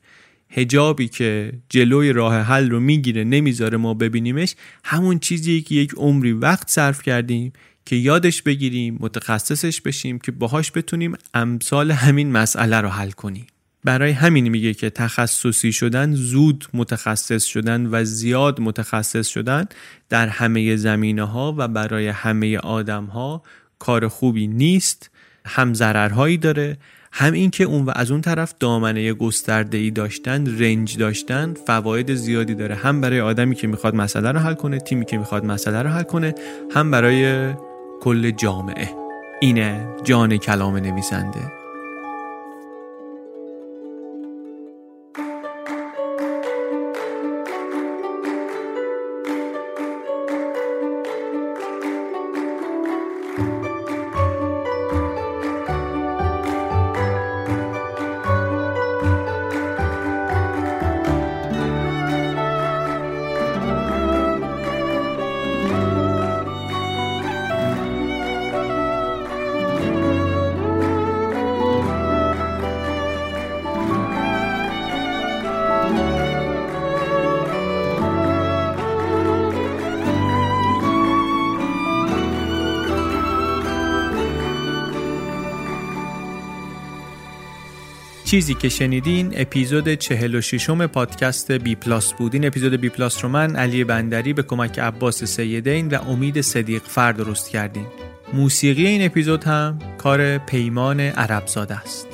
هجابی که جلوی راه حل رو می‌گیره نمی‌ذاره ما ببینیمش همون چیزیه که یک عمری وقت صرف کردیم که یادش بگیریم متخصصش بشیم که باهاش بتونیم امثال همین مسئله رو حل کنیم. برای همین میگه که تخصصی شدن زود متخصص شدن و زیاد متخصص شدن در همه زمینه ها و برای همه آدم ها کار خوبی نیست هم ضررهایی داره هم اینکه اون و از اون طرف دامنه گسترده ای داشتن رنج داشتن فواید زیادی داره. هم برای آدمی که می‌خواد مسئله رو حل کنه تیمی که می‌خواد مسئله رو حل کنه هم برای کل جامعه. اینه جان کلام نویسنده. چیزی که شنیدین اپیزود 46 م پادکست بی پلاس بود. این اپیزود بی پلاس رو من علی بندری به کمک عباس سیدین و امید صدیق فر درست کردیم. موسیقی این اپیزود هم کار پیمان عربزاده است.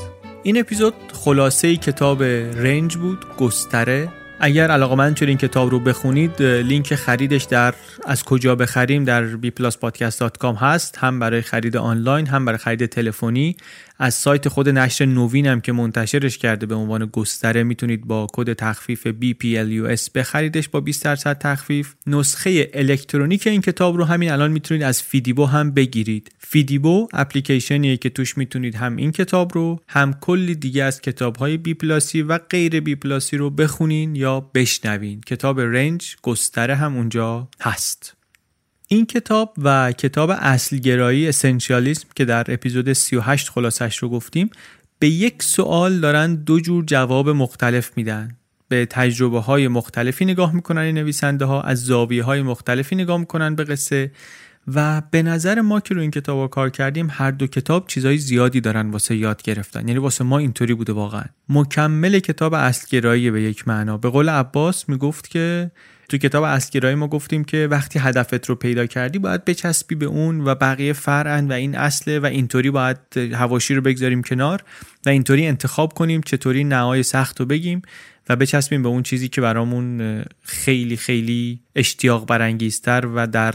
این اپیزود خلاصه کتاب Range بود گستره. اگر علاقه‌مندین این کتاب رو بخونید لینک خریدش در از کجا بخریم در bpluspodcast.com هست هم برای خرید آنلاین هم برای خرید تلفنی. از سایت خود نشر نوینم که منتشرش کرده به عنوان گستره می‌تونید با کد تخفیف BPLUS بخریدش با 20 درصد تخفیف. نسخه الکترونیک این کتاب رو همین الان می‌تونید از فیدیبو هم بگیرید. فیدیبو اپلیکیشنیه که توش می‌تونید هم این کتاب رو هم کلی دیگه از کتاب های بی پلاسی و غیر بی پلاسی رو بخونین یا بشنوین. کتاب Range گستره هم اونجا هست. این کتاب و کتاب اصلگرایی Essentialism که در اپیزود 38 خلاصش رو گفتیم به یک سوال دارن دو جور جواب مختلف میدن. به تجربه های مختلفی نگاه می‌کنن این نویسنده ها از زاویه های مختلفی نگاه می‌کنن به قصه و به نظر ما که رو این کتاب کار کردیم هر دو کتاب چیزای زیادی دارن واسه یاد گرفتن. یعنی واسه ما اینطوری بوده واقعا. مکمل کتاب اصلگرایی به یک معنا. به قول عباس می‌گفت که تو کتاب اسکیرای ما گفتیم که وقتی هدفت رو پیدا کردی باید بچسبی به اون و بقیه فرعن و این اصله و اینطوری باید هواشی رو بگذاریم کنار و اینطوری انتخاب کنیم چطوری نهای سخت رو بگیم و بچسبیم به اون چیزی که برامون خیلی خیلی اشتیاق برانگیزتر و در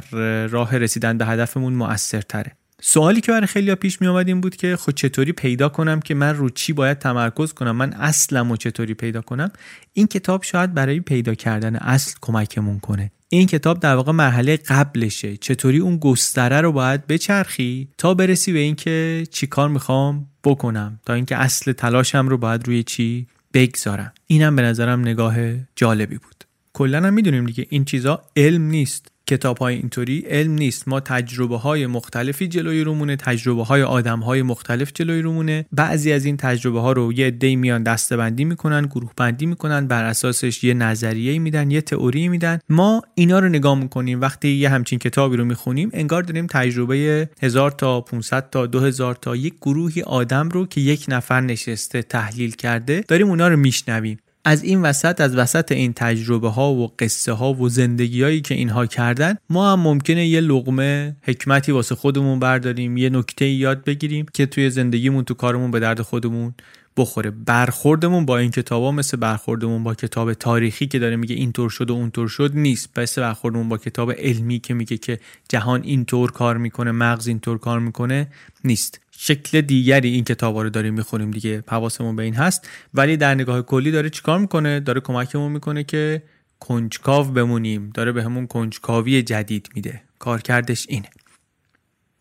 راه رسیدن به هدفمون موثرتره سوالی که برای خیلی پیش می آمد این بود که خود چطوری پیدا کنم که من رو چی باید تمرکز کنم؟ من اصلم و چطوری پیدا کنم؟ این کتاب شاید برای پیدا کردن اصل کمکمون کنه. این کتاب در واقع مرحله قبلشه. چطوری اون گستره رو باید بچرخی تا برسی به اینکه چی کار می‌خوام بکنم؟ تا اینکه اصل تلاشم رو باید روی چی بگذارم. اینم به نظرم نگاه جالبی بود. کلا هم می‌دونیم دیگه این چیزا علم نیست. کتاب های اینطوری علم نیست. ما تجربه های مختلفی جلوی رومونه تجربه های آدم های مختلف جلوی رومونه بعضی از این تجربه ها رو یه دی میان دستبندی می‌کنن گروه بندی می‌کنن بر اساسش یه نظریه میدن یه تئوری میدن. ما اینا رو نگاه می‌کنیم. وقتی یه همچین کتابی رو می‌خونیم انگار داریم تجربه هزار تا 500 تا 2000 تا یک گروهی آدم رو که یک نفر نشسته تحلیل کرده داریم اونا رو میشنویم. از این وسط از وسط این تجربه ها و قصه ها و زندگی هایی که اینها کردن ما هم ممکنه یه لغمه حکمتی واسه خودمون برداریم یه نکته یاد بگیریم که توی زندگیمون تو کارمون به درد خودمون بخوره. برخوردمون با این کتابا مثل برخوردمون با کتاب تاریخی که داره میگه اینطور شد و اونطور شد نیست. مثل برخوردمون با کتاب علمی که میگه که جهان اینطور کار می‌کنه مغز اینطور کار می‌کنه نیست. شکل دیگری این کتاب رو داریم می‌خونیم دیگه. حواسمون به این هست. ولی در نگاه کلی داره چیکار می‌کنه؟ داره کمکمون می‌کنه که کنجکاو بمونیم. داره بهمون یه کنجکاوی جدید میده. کارکردش اینه.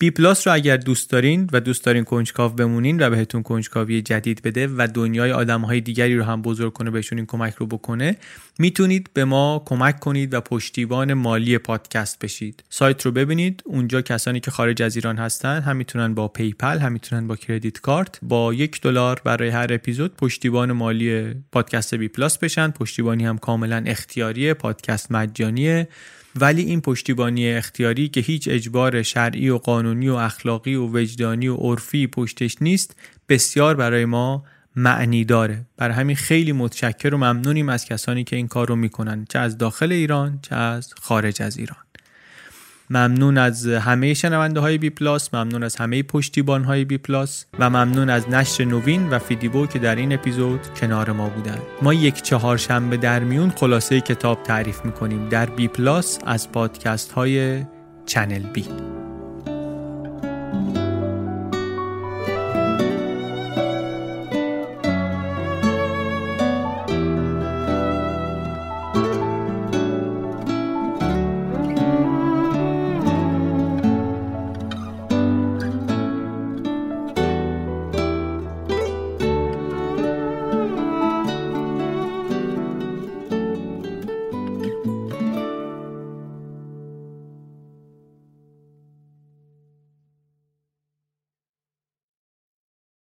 بی پلاس رو اگر دوست دارین و دوست دارین کنجکاو بمونین و بهتون کنجکاوی جدید بده و دنیای آدم های دیگری رو هم بزرگ کنه بهشون این کمک رو بکنه می‌تونید به ما کمک کنید و پشتیبان مالی پادکست بشید. سایت رو ببینید. اونجا کسانی که خارج از ایران هستن هم می‌تونن با PayPal هم می‌تونن با credit card با یک دلار برای هر اپیزود پشتیبان مالی پادکست بی پلاس بشن. پشتیبانی هم کاملا اختیاریه پادکست مجانیه. ولی این پشتیبانی اختیاری که هیچ اجبار شرعی و قانونی و اخلاقی و وجدانی و عرفی پشتش نیست بسیار برای ما معنی داره. برای همین خیلی متشکر و ممنونیم از کسانی که این کار رو می‌کنن چه از داخل ایران چه از خارج از ایران. ممنون از همه شنونده های بی پلاس ممنون از همه پشتیبان های بی پلاس و ممنون از نشر نوین و فیدیبو که در این اپیزود کنار ما بودن. ما یک چهارشنبه در میون خلاصه کتاب تعریف می‌کنیم در بی پلاس از پادکست های چنل بی.